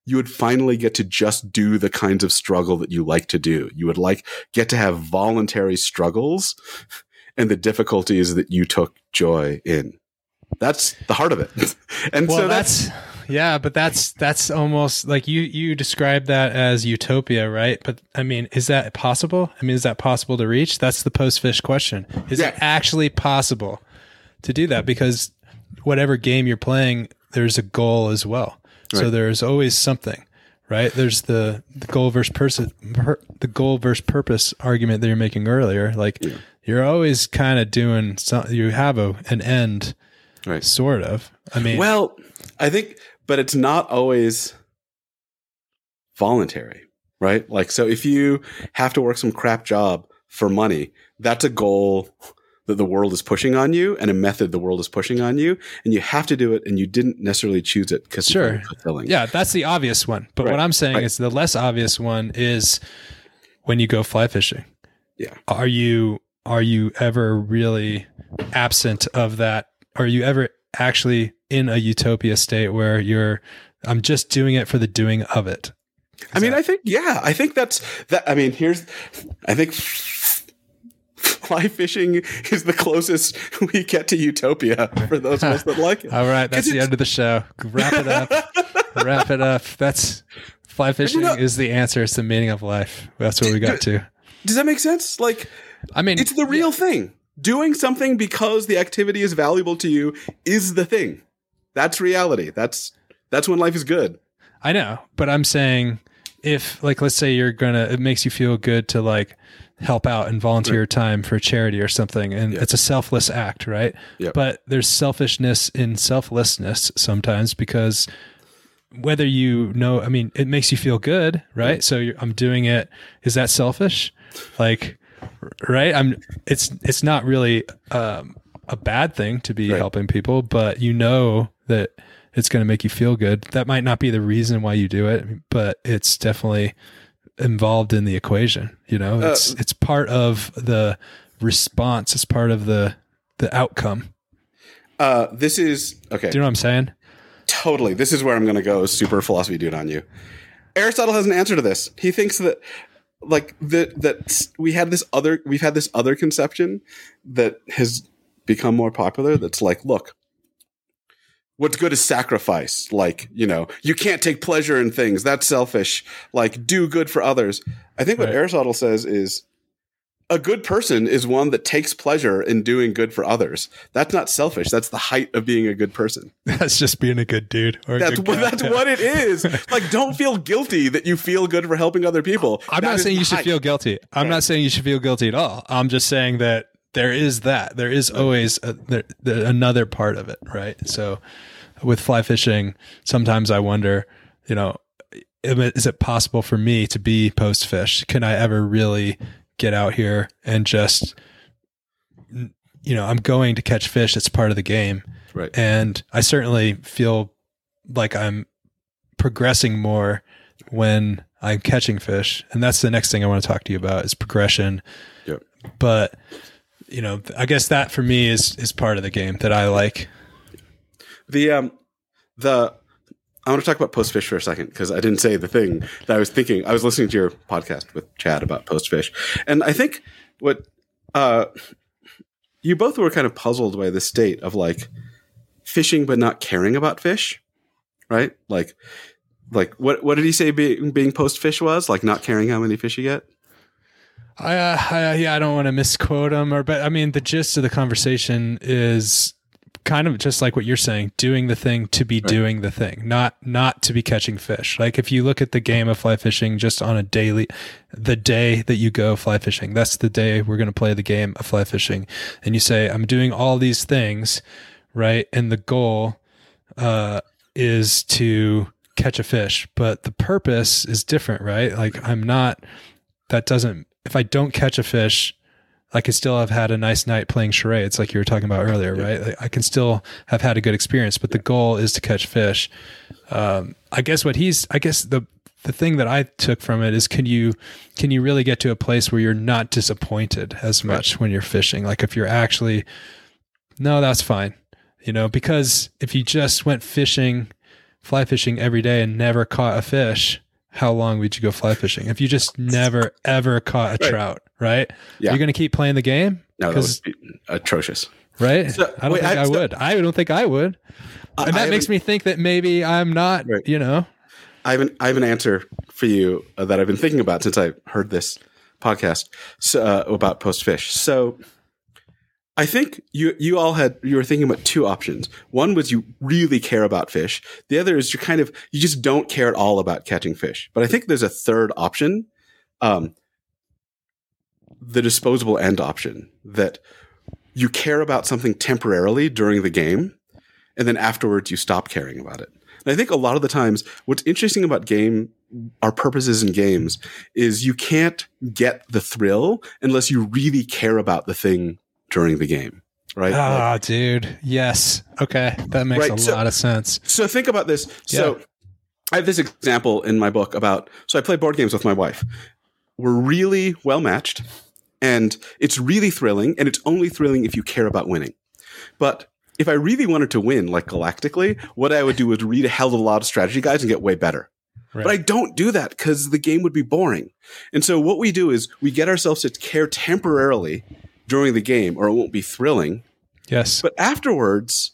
Speaker 2: You would finally get to just do the kinds of struggle that you like to do. You would like get to have voluntary struggles and the difficulties that you took joy in. That's the heart of it. and
Speaker 1: well,
Speaker 2: so
Speaker 1: that's, that's yeah, but that's that's almost like you you describe that as utopia, right? But I mean, is that possible? I mean, is that possible to reach? That's the post fish question. Is yeah. it actually possible to do that? Because whatever game you're playing, there's a goal as well. Right. So there's always something, right? There's the the goal versus person, per, the goal versus purpose argument that you're making earlier. Like yeah. you're always kind of doing something. You have a an end, right? Sort of. I mean,
Speaker 2: well, I think but it's not always voluntary, right? Like, so if you have to work some crap job for money, that's a goal that the world is pushing on you and a method the world is pushing on you and you have to do it and you didn't necessarily choose it because
Speaker 1: sure fulfilling. yeah that's the obvious one but right. what i'm saying right. is the less obvious one is when you go fly fishing
Speaker 2: yeah
Speaker 1: are you are you ever really absent of that are you ever actually in a utopia state where you're I'm just doing it for the doing of it.
Speaker 2: Is I mean, that- I think yeah, I think that's that I mean, here's I think fly fishing is the closest we get to utopia for those of us that like it.
Speaker 1: All right, that's the end of the show. Wrap it up. Wrap it up. That's fly fishing you know, is the answer. It's the meaning of life. That's what we got to.
Speaker 2: Does that make sense? Like,
Speaker 1: I mean,
Speaker 2: it's the real yeah. thing. Doing something because the activity is valuable to you is the thing. That's reality. That's that's when life is good.
Speaker 1: I know, but I'm saying if like let's say you're gonna it makes you feel good to like help out and volunteer right. time for charity or something and it's a selfless act right
Speaker 2: yep.
Speaker 1: but there's selfishness in selflessness sometimes because whether you know i mean it makes you feel good right so i'm doing it is that selfish like right i'm it's it's not really um, a bad thing to be right. helping people but you know that it's going to make you feel good. That might not be the reason why you do it, but it's definitely involved in the equation. You know, it's uh, it's part of the response. It's part of the the outcome.
Speaker 2: Uh, this is okay.
Speaker 1: Do you know what I'm saying?
Speaker 2: Totally. This is where I'm going to go super philosophy dude on you. Aristotle has an answer to this. He thinks that like that that we had this other we've had this other conception that has become more popular that's like look what's good is sacrifice. Like, you know, you can't take pleasure in things. That's selfish. Like, do good for others. I think what right. Aristotle says is a good person is one that takes pleasure in doing good for others. That's not selfish. That's the height of being a good person.
Speaker 1: That's just being a good dude.
Speaker 2: That's
Speaker 1: good
Speaker 2: what, that's what it is. Like, don't feel guilty that you feel good for helping other people.
Speaker 1: I'm
Speaker 2: That
Speaker 1: not saying you should
Speaker 2: height.
Speaker 1: feel guilty. I'm
Speaker 2: Right.
Speaker 1: not saying you should feel guilty at all. I'm just saying that there is that. There is always a, there, there, another part of it, right? So with fly fishing, sometimes I wonder, you know, is it possible for me to be post fish? Can I ever really get out here and just, you know, I'm going to catch fish. It's part of the game.
Speaker 2: Right.
Speaker 1: And I certainly feel like I'm progressing more when I'm catching fish. And that's the next thing I want to talk to you about is progression.
Speaker 2: Yep.
Speaker 1: But you know, I guess that for me is is part of the game that I like.
Speaker 2: The um the I want to talk about post fish for a second because I didn't say the thing that I was thinking. I was listening to your podcast with Chad about post fish, and I think what uh you both were kind of puzzled by the state of like fishing but not caring about fish, right? Like like what what did he say being being post fish was like not caring how many fish you get?
Speaker 1: I, uh, I yeah, I don't want to misquote him or but I mean the gist of the conversation is kind of just like what you're saying, doing the thing to be doing the thing, not not to be catching fish. Like if you look at the game of fly fishing just on a daily the day that you go fly fishing, that's the day we're going to play the game of fly fishing and you say I'm doing all these things, right? And the goal uh is to catch a fish, but the purpose is different, right? Like I'm not that doesn't if I don't catch a fish, I could still have had a nice night playing charades, like you were talking about earlier, right? Like, I can still have had a good experience, but the goal is to catch fish. Um, I guess what he's, I guess the the thing that I took from it is, can you can you really get to a place where you're not disappointed as much when you're fishing? Like if you're actually, no, that's fine, you know, because if you just went fishing, fly fishing every day and never caught a fish, how long would you go fly fishing? If you just never ever caught a
Speaker 2: Right.
Speaker 1: trout, right?
Speaker 2: Yeah.
Speaker 1: You're going to keep playing the game,
Speaker 2: No, that
Speaker 1: 'Cause-
Speaker 2: would be atrocious.
Speaker 1: right?
Speaker 2: So-
Speaker 1: I don't
Speaker 2: wait,
Speaker 1: think
Speaker 2: I-
Speaker 1: I,
Speaker 2: so-
Speaker 1: would. I don't think I would, and
Speaker 2: I
Speaker 1: that makes
Speaker 2: haven't-
Speaker 1: me think that maybe I'm not.
Speaker 2: Right.
Speaker 1: You know,
Speaker 2: I have an I have an answer for you uh, that I've been thinking about since I heard this podcast so, uh, about post fish. So I think you you all had you were thinking about two options. One was you really care about fish. The other is you kind of you just don't care at all about catching fish. But I think there's a third option, um, the disposable end option that you care about something temporarily during the game, and then afterwards you stop caring about it. And I think a lot of the times, what's interesting about game, our purposes in games, is you can't get the thrill unless you really care about the thing during the game, right? Like-
Speaker 1: ah, dude, yes, okay, that makes
Speaker 2: Right,
Speaker 1: a
Speaker 2: so-
Speaker 1: lot of sense.
Speaker 2: so think about this. So I have this example in my book about so I play board games with my wife. We're really well matched and it's really thrilling and it's only thrilling if you care about winning. But if I really wanted to win like galactically, what I would do is read a hell of a lot of strategy guides and get way better.
Speaker 1: Right.
Speaker 2: But I don't do that because the game would be boring. And so what we do is we get ourselves to care temporarily during the game or it won't be thrilling.
Speaker 1: Yes,
Speaker 2: But afterwards,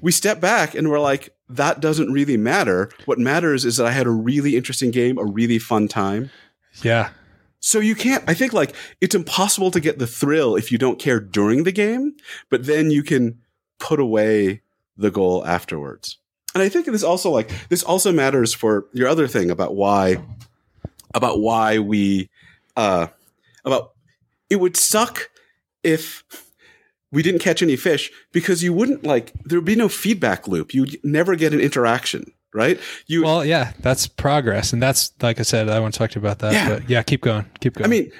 Speaker 2: we step back and we're like, that doesn't really matter. What matters is that I had a really interesting game, a really fun time.
Speaker 1: yeah,
Speaker 2: So you can't, I think like it's impossible to get the thrill if you don't care during the game, but then you can put away the goal afterwards. And I think this also like, this also matters for your other thing about why, about why we, uh, about it would suck if we didn't catch any fish because you wouldn't like, there would be no feedback loop. You'd never get an interaction, right? You,
Speaker 1: well, yeah, that's progress, and that's like I said, I want to talk to you about that.
Speaker 2: Yeah.
Speaker 1: But yeah, keep going, keep going.
Speaker 2: I mean,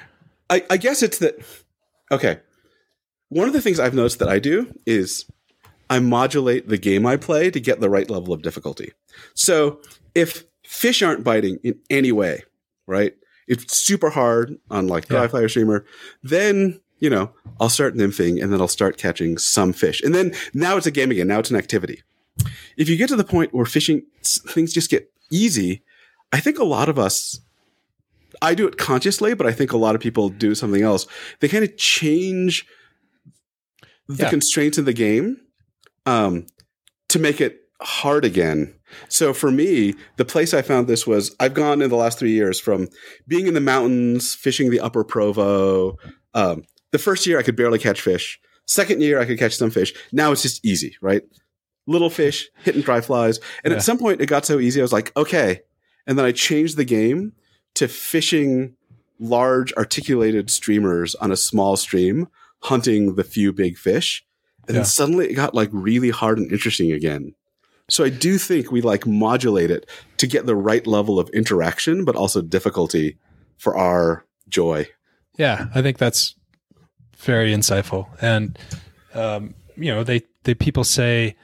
Speaker 2: I, I guess it's that. Okay, one of the things I've noticed that I do is I modulate the game I play to get the right level of difficulty. So if fish aren't biting in any way, right? It's super hard on like
Speaker 1: Yeah.
Speaker 2: or streamer. Then you know I'll start nymphing and then I'll start catching some fish, and then now it's a game again. Now it's an activity. If you get to the point where fishing things just get easy, I think a lot of us I do it consciously, but I think a lot of people do something else. They kind of change the
Speaker 1: Yeah.
Speaker 2: constraints in the game um, to make it hard again. So for me, the place I found this was I've gone in the last three years from being in the mountains, fishing the Upper Provo, Um, the first year I could barely catch fish. Second year I could catch some fish. Now it's just easy, right? Little fish hitting dry flies, and
Speaker 1: Yeah.
Speaker 2: at some point it got so easy I was like, okay. And then I changed the game to fishing large articulated streamers on a small stream, hunting the few big fish. And
Speaker 1: Yeah.
Speaker 2: then suddenly it got like really hard and interesting again. So I do think we like modulate it to get the right level of interaction, but also difficulty for our joy.
Speaker 1: Yeah, I think that's very insightful. And um, you know, they they people say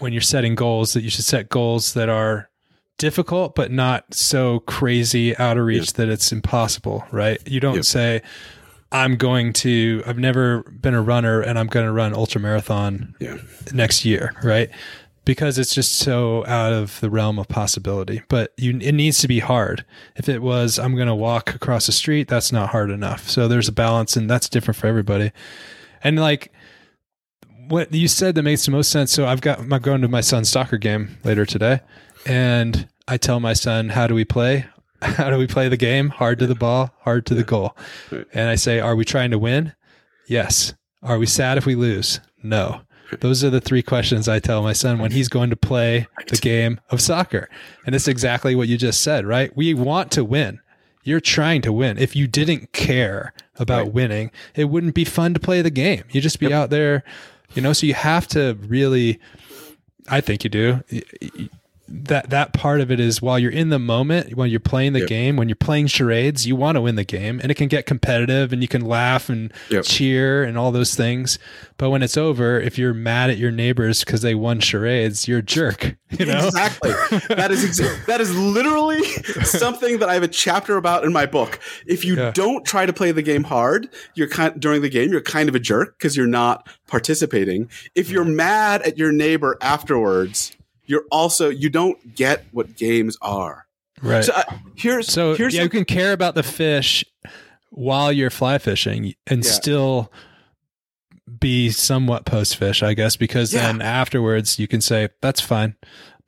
Speaker 1: when you're setting goals that you should set goals that are difficult but not so crazy out of reach that it's impossible, right? You don't
Speaker 2: Yep.
Speaker 1: say I'm going to I've never been a runner and I'm going to run ultra marathon
Speaker 2: Yeah.
Speaker 1: next year, right? Because it's just so out of the realm of possibility. But you, it needs to be hard. If it was, I'm going to walk across the street, that's not hard enough. So there's a balance, and that's different for everybody. And like what you said that makes the most sense. So I've got, I'm going to my son's soccer game later today, and I tell my son, "How do we play? How do we play the game? Hard to the ball, hard to the goal." And I say, "Are we trying to win? Yes. Are we sad if we lose? No." Those are the three questions I tell my son when he's going to play the game of soccer. And it's exactly what you just said, right? We want to win. You're trying to win. If you didn't care about
Speaker 2: Right.
Speaker 1: winning, it wouldn't be fun to play the game. You'd just be out there, you know, so you have to really I think you do. That that part of it is while you're in the moment, when you're playing the
Speaker 2: Yep.
Speaker 1: game, when you're playing charades, you want to win the game, and it can get competitive, and you can laugh and
Speaker 2: Yep.
Speaker 1: cheer and all those things. But when it's over, if you're mad at your neighbors because they won charades, you're a jerk. You know,
Speaker 2: Exactly. That is exa- that is literally something that I have a chapter about in my book. If you
Speaker 1: Yeah.
Speaker 2: don't try to play the game hard, you're kind during the game, you're kind of a jerk because you're not participating. If you're mad at your neighbor afterwards, you're also you don't get what games are.
Speaker 1: right?
Speaker 2: So uh, here's
Speaker 1: So
Speaker 2: here's
Speaker 1: yeah,
Speaker 2: the-
Speaker 1: you can care about the fish while you're fly fishing and
Speaker 2: Yeah.
Speaker 1: still be somewhat post fish, I guess, because
Speaker 2: Yeah.
Speaker 1: then afterwards you can say that's fine,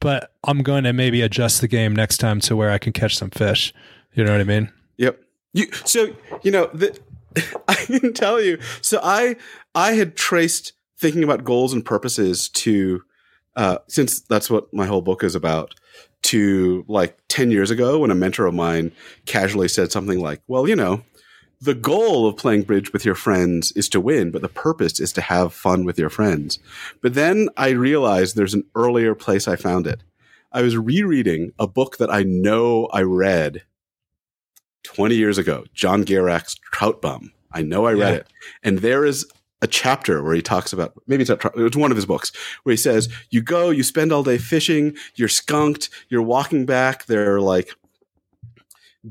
Speaker 1: but I'm going to maybe adjust the game next time to where I can catch some fish. You know what I mean?
Speaker 2: Yep. You so you know the, I can tell you. So I I had traced thinking about goals and purposes to uh, since that's what my whole book is about. To like ten years ago, when a mentor of mine casually said something like, "Well, you know." The goal of playing bridge with your friends is to win, but the purpose is to have fun with your friends. But then I realized there's an earlier place I found it. I was rereading a book that I know I read 20 years ago, John Gierach's Trout Bum. I know I read
Speaker 1: Yeah.
Speaker 2: it. And there is a chapter where he talks about maybe it's not it's one of his books where he says, You go, you spend all day fishing, you're skunked, you're walking back, they're like,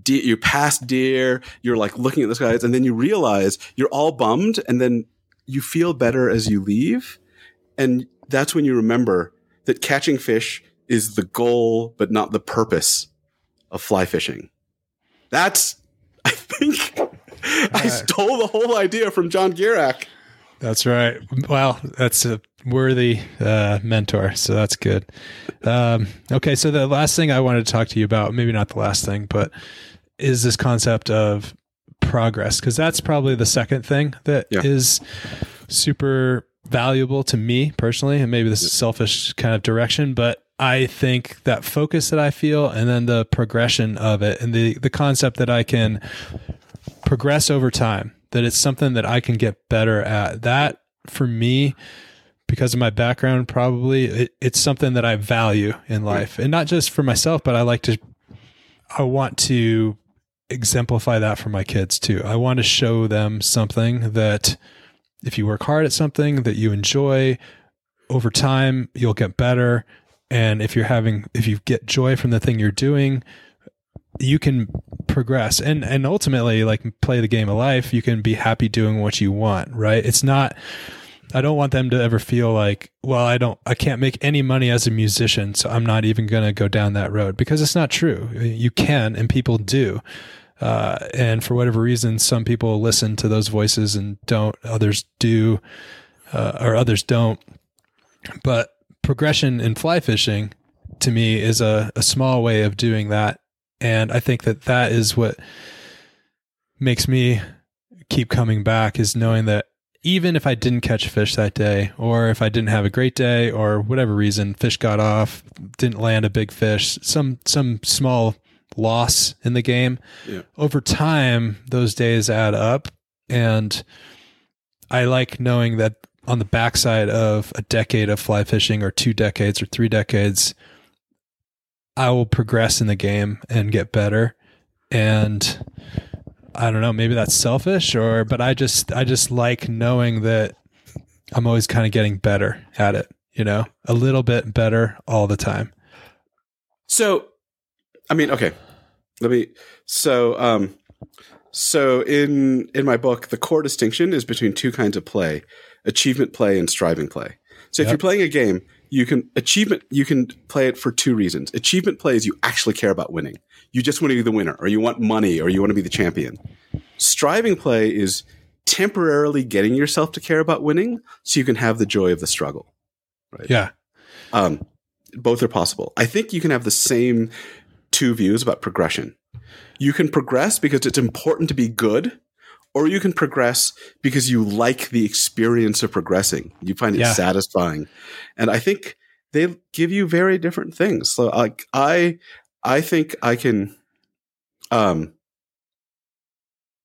Speaker 2: de- you pass deer, you're like looking at the skies, and then you realize you're all bummed, and then you feel better as you leave. And that's when you remember that catching fish is the goal, but not the purpose of fly fishing. That's, I think, I stole the whole idea from John Gierach.
Speaker 1: That's right. Well, that's a worthy uh, mentor. So that's good. Um, okay. So the last thing I wanted to talk to you about, maybe not the last thing, but is this concept of progress. Because that's probably the second thing that is
Speaker 2: Yeah.
Speaker 1: super valuable to me personally. And maybe this is selfish kind of direction, but I think that focus that I feel and then the progression of it and the, the concept that I can progress over time, that it's something that I can get better at. That for me, because of my background, probably it, it's something that I value in life, and not just for myself, but I like to. I want to exemplify that for my kids too. I want to show them something that if you work hard at something that you enjoy over time, you'll get better. And if you're having, if you get joy from the thing you're doing, you can progress and and ultimately like play the game of life you can be happy doing what you want right? It's not i don't want them to ever feel like well i don't i can't make any money as a musician so i'm not even going to go down that road because it's not true. You can and people do. Uh, and for whatever reason some people listen to those voices and don't others do uh, or others don't. But progression in fly fishing to me is a, a small way of doing that and i think that that is what makes me keep coming back is knowing that even if I didn't catch fish that day, or if I didn't have a great day, or whatever reason, fish got off, didn't land a big fish, some some small loss in the game,
Speaker 2: Yeah.
Speaker 1: over time those days add up, and I like knowing that on the backside of a decade of fly fishing, or two decades, or three decades, I will progress in the game and get better, and I don't know, maybe that's selfish or but I just I just like knowing that I'm always kind of getting better at it, you know? A little bit better all the time.
Speaker 2: So, I mean, okay. Let me. So, um, so in in my book, the core distinction is between two kinds of play: achievement play and striving play. So, if
Speaker 1: Yep.
Speaker 2: you're playing a game, you can achievement. You can play it for two reasons. Achievement play is you actually care about winning. You just want to be the winner, or you want money, or you want to be the champion. Striving play is temporarily getting yourself to care about winning, so you can have the joy of the struggle. Right.
Speaker 1: Yeah.
Speaker 2: Um, both are possible. I think you can have the same two views about progression. You can progress because it's important to be good, or you can progress because you like the experience of progressing. You find it
Speaker 1: Yeah.
Speaker 2: satisfying, and I think they give you very different things. So, like I, I think I can. Um,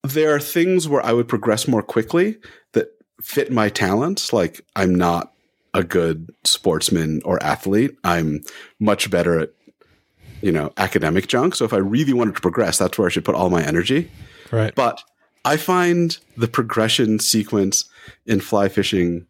Speaker 2: there are things where I would progress more quickly that fit my talents. Like I'm not a good sportsman or athlete. I'm much better at, you know, academic junk. So if I really wanted to progress, that's where I should put all my energy.
Speaker 1: Right.
Speaker 2: But I find the progression sequence in fly fishing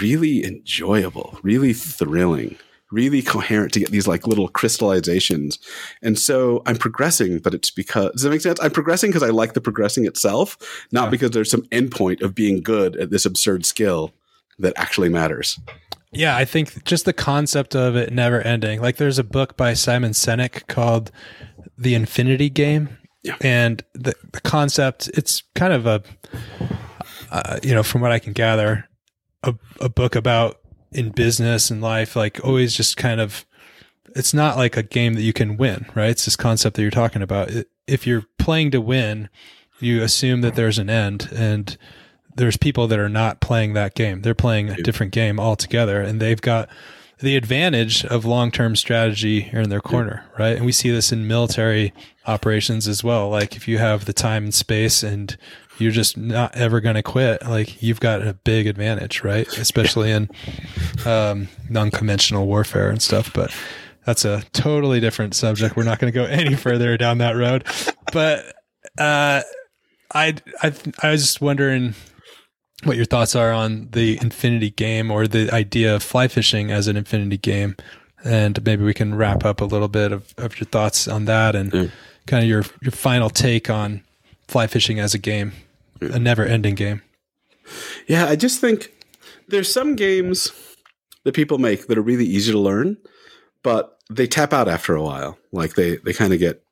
Speaker 2: really enjoyable, really thrilling, really coherent to get these like little crystallizations. And so I'm progressing, but it's because does that make sense? I'm progressing because I like the progressing itself, not
Speaker 1: Yeah.
Speaker 2: because there's some endpoint of being good at this absurd skill that actually matters.
Speaker 1: Yeah, I think just the concept of it never ending. Like there's a book by Simon Sinek called The Infinity Game.
Speaker 2: Yeah.
Speaker 1: And the, the concept, it's kind of a, uh, you know, from what I can gather, a, a book about in business and life, like always just kind of, it's not like a game that you can win, right? It's this concept that you're talking about. If you're playing to win, you assume that there's an end and there's people that are not playing that game. They're playing a different game altogether and they've got the advantage of long-term strategy here in their corner, right? And we see this in military operations as well. Like if you have the time and space and you're just not ever going to quit, like you've got a big advantage, right? Especially in um, non-conventional warfare and stuff, but that's a totally different subject. We're not going to go any further down that road. But uh, I, I, I was just wondering what your thoughts are on the infinity game or the idea of fly fishing as an infinity game. And maybe we can wrap up a little bit of, of your thoughts on that and
Speaker 2: Yeah.
Speaker 1: kind of your, your final take on fly fishing as a game, a never ending game.
Speaker 2: Yeah, I just think there's some games that people make that are really easy to learn, but they tap out after a while. Like they they kind of get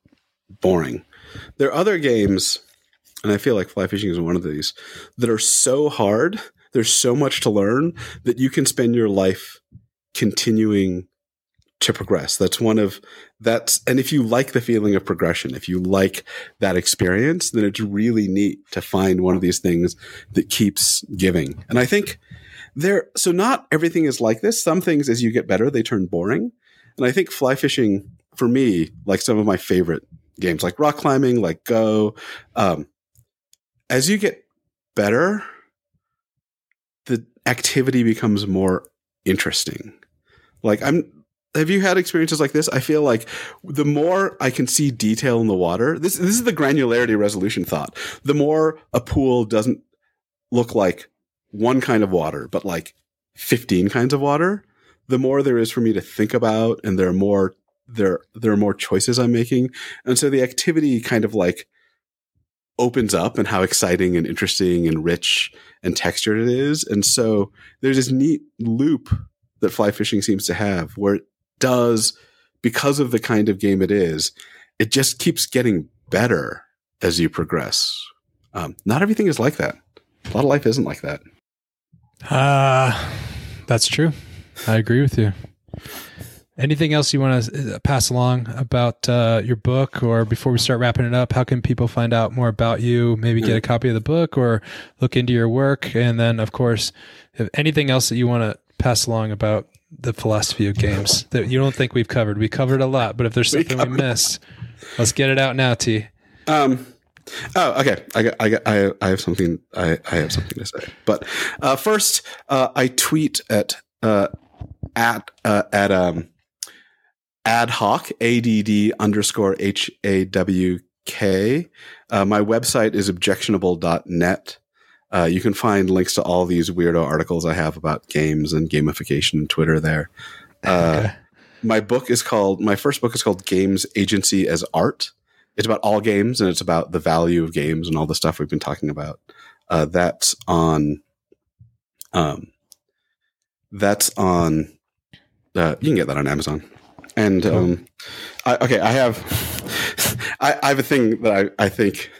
Speaker 2: boring. There are other games, and I feel like fly fishing is one of these that are so hard. There's so much to learn that you can spend your life continuing to progress. That's one of that's and if you like the feeling of progression, if you like that experience, then it's really neat to find one of these things that keeps giving. And I think there so not everything is like this. Some things as you get better, they turn boring. And I think fly fishing for me, like some of my favorite games like rock climbing, like Go, um, as you get better, the activity becomes more interesting. Like I'm have you had experiences like this? I feel like the more I can see detail in the water, this this is the granularity resolution thought. The more a pool doesn't look like one kind of water, but like 15 kinds of water, the more there is for me to think about and there are more there there are more choices I'm making. And so the activity kind of like opens up and how exciting and interesting and rich and textured it is. And so there's this neat loop that fly fishing seems to have where it does because of the kind of game it is, it just keeps getting better as you progress. Um, not everything is like that. A lot of life isn't like that.
Speaker 1: Uh, that's true. I agree with you. Anything else you want to pass along about uh, your book, or before we start wrapping it up, how can people find out more about you? Maybe get a copy of the book, or look into your work, and then, of course, if anything else that you want to pass along about the philosophy of games that you don't think we've covered. We covered a lot, but if there's something we, we missed, let's get it out now,
Speaker 2: Thi. Um, Oh, okay. I got, I got, I, I have something. I, I have something to say. But uh, first, uh, I tweet at uh, at uh, at um ad hoc add underscore h a w k. Uh, my website is objectionable.net. Uh, you can find links to all these weirdo articles I have about games and gamification and Twitter there. Uh, okay. My book is called, my first book is called Games Agency as Art it's about all games and it's about the value of games and all the stuff we've been talking about. Uh, that's on, um, that's on, uh, you can get that on Amazon. And, um, I, okay, I have, I, I, have a thing that I, I think,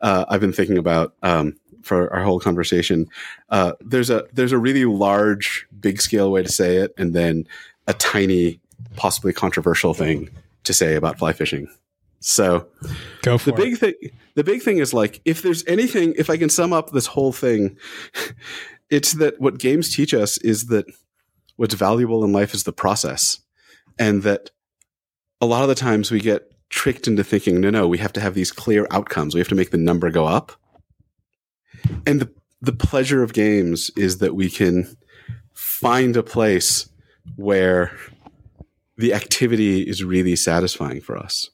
Speaker 2: uh, I've been thinking about, um, for our whole conversation. Uh, there's a, there's a really large, big scale way to say it, and then a tiny, possibly controversial thing to say about fly fishing. So
Speaker 1: go for
Speaker 2: the big thing. The big thing is like if there's anything, if I can sum up this whole thing, it's that what games teach us is that what's valuable in life is the process, and that a lot of the times we get tricked into thinking, no, no, we have to have these clear outcomes. We have to make the number go up. And the the pleasure of games is that we can find a place where the activity is really satisfying for us.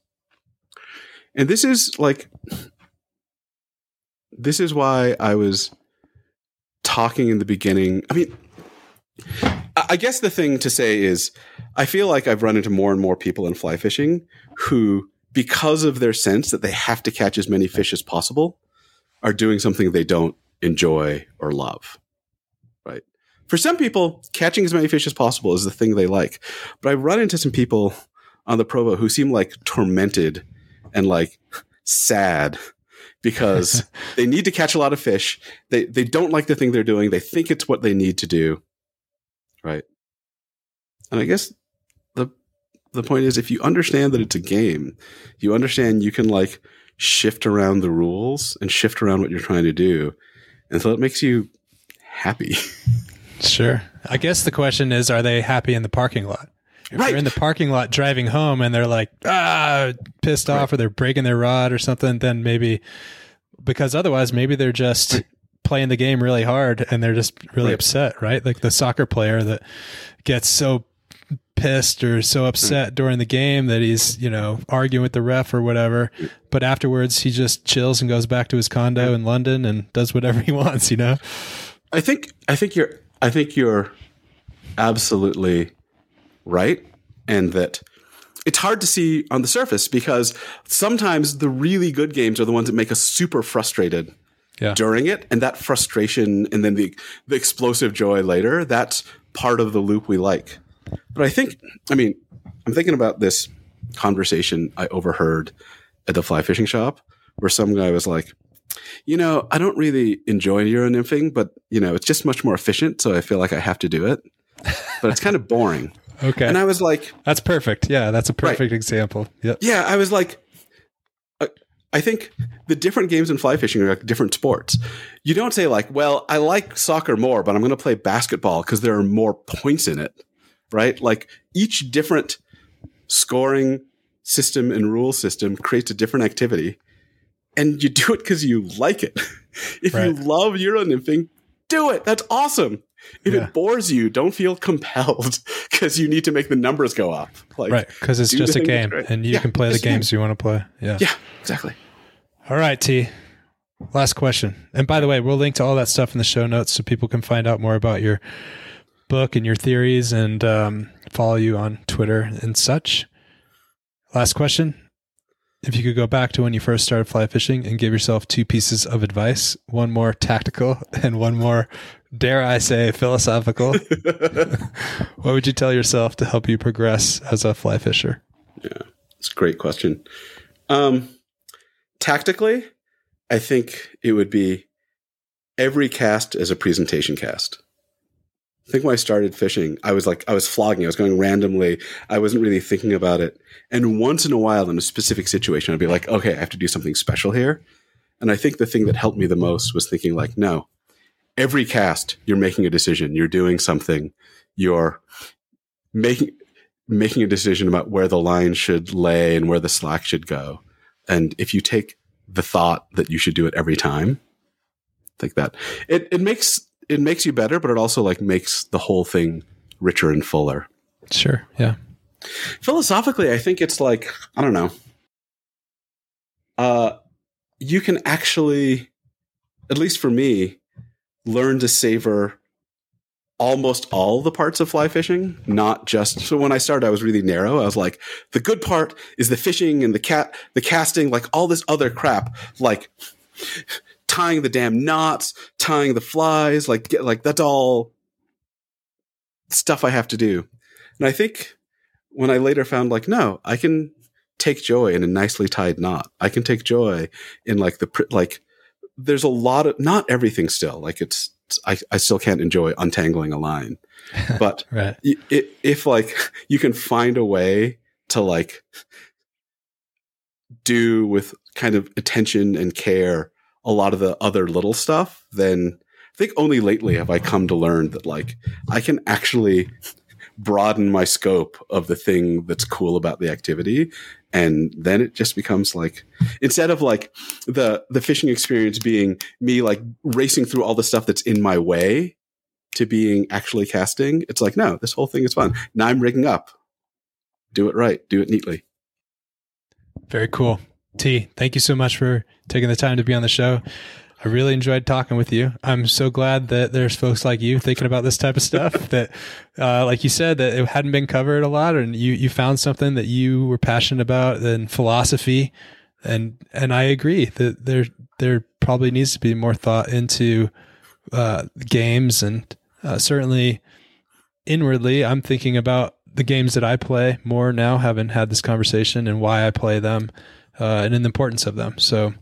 Speaker 2: And this is like, this is why I was talking in the beginning. I mean, I guess the thing to say is, I feel like I've run into more and more people in fly fishing who, because of their sense that they have to catch as many fish as possible, are doing something they don't enjoy or love. Right. For some people, catching as many fish as possible is the thing they like. But I've run into some people on the Provo who seem like tormented and like sad because they need to catch a lot of fish. They they don't like the thing they're doing. They think it's what they need to do. Right. And I guess the the point is if you understand that it's a game, you understand you can like shift around the rules and shift around what you're trying to do. And so it makes you happy.
Speaker 1: Sure. I guess the question is are they happy in the parking lot? If right. they're in the parking lot driving home and they're like, ah, pissed off right. or they're breaking their rod or something, then maybe because otherwise maybe they're just right. Playing the game really hard and they're just really upset, right? Like the soccer player that gets so pissed or so upset during the game that he's, you know, arguing with the ref or whatever. But afterwards he just chills and goes back to his condo in London and does whatever he wants, you know?
Speaker 2: I think I think you're I think you're absolutely right? And that it's hard to see on the surface because sometimes the really good games are the ones that make us super frustrated yeah. during it. And that frustration and then the, the explosive joy later, that's part of the loop we like. But I think, I mean, I'm thinking about this conversation I overheard at the fly fishing shop where some guy was like, you know, I don't really enjoy Euro nymphing, but you know, it's just much more efficient. So I feel like I have to do it. But it's kind of boring.
Speaker 1: Okay.
Speaker 2: And I was like,
Speaker 1: that's perfect. Yeah, that's a perfect right. example. Yep.
Speaker 2: Yeah, I was like, I think the different games in fly fishing are like different sports. You don't say like, well, I like soccer more, but I'm going to play basketball because there are more points in it, right? Like each different scoring system and rule system creates a different activity, and you do it because you like it. if right. you love Euro nymphing, do it. That's awesome. If yeah. it bores you, don't feel compelled because you need to make the numbers go up.
Speaker 1: Like, right, because it's just a game, and you yeah, can play the games you want to play. Yeah,
Speaker 2: yeah, exactly.
Speaker 1: All right, Thi. Last question. And by the way, we'll link to all that stuff in the show notes so people can find out more about your book and your theories and um, follow you on Twitter and such. Last question. If you could go back to when you first started fly fishing and give yourself two pieces of advice, one more tactical and one more dare I say, philosophical, what would you tell yourself to help you progress as a fly fisher?
Speaker 2: Yeah, it's a great question. Um, tactically, I think it would be every cast as a presentation cast. think when I started fishing, I was like, I was flogging, I was going randomly. I wasn't really thinking about it. And once in a while, in a specific situation, I'd be like, okay, I have to do something special here. And I think the thing that helped me the most was thinking, like, no, every cast, you're making a decision, you're doing something, you're making making a decision about where the line should lay and where the slack should go. And if you take the thought that you should do it every time, like that, it, it makes it makes you better, but it also like makes the whole thing richer and fuller.
Speaker 1: Sure. Yeah.
Speaker 2: Philosophically, I think it's like, I don't know. Uh you can actually, at least for me, learn to savor almost all the parts of fly fishing, not just so when I started I was really narrow. I was like the good part is the fishing and the cat the casting like all this other crap like tying the damn knots, tying the flies, like get, like that's all stuff I have to do. And I think when I later found like no, I can take joy in a nicely tied knot. I can take joy in like the like there's a lot of not everything still like it's I, I still can't enjoy untangling a line but
Speaker 1: right.
Speaker 2: if, if like you can find a way to like do with kind of attention and care a lot of the other little stuff then i think only lately have i come to learn that like i can actually broaden my scope of the thing that's cool about the activity and then it just becomes like instead of like the the fishing experience being me like racing through all the stuff that's in my way to being actually casting it's like no this whole thing is fun. Now i'm rigging up. Do it right. Do it neatly.
Speaker 1: Very cool. Thi thank you so much for taking the time to be on the show I really enjoyed talking with you. I'm so glad that there's folks like you thinking about this type of stuff that, uh, like you said, that it hadn't been covered a lot and you, you found something that you were passionate about and philosophy. And, and I agree that there, there probably needs to be more thought into, uh, games and, uh, certainly inwardly, I'm thinking about the games that I play more now, having had this conversation and why I play them, uh, and the importance of them. So,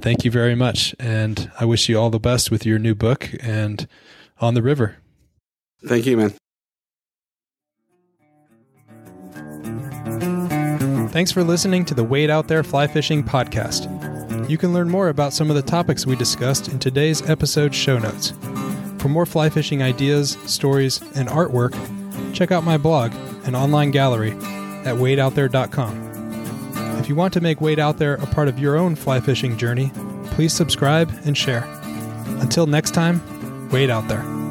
Speaker 1: thank you very much. And I wish you all the best with your new book and on the river.
Speaker 2: Thank you, man.
Speaker 1: Thanks for listening to the Wade Out There Fly Fishing podcast. You can learn more about some of the topics we discussed in today's episode show notes. For more fly fishing ideas, stories, and artwork, check out my blog and online gallery at wadeoutthere.com. If you want to make Wade Out There a part of your own fly fishing journey, please subscribe and share. Until next time, wade out there.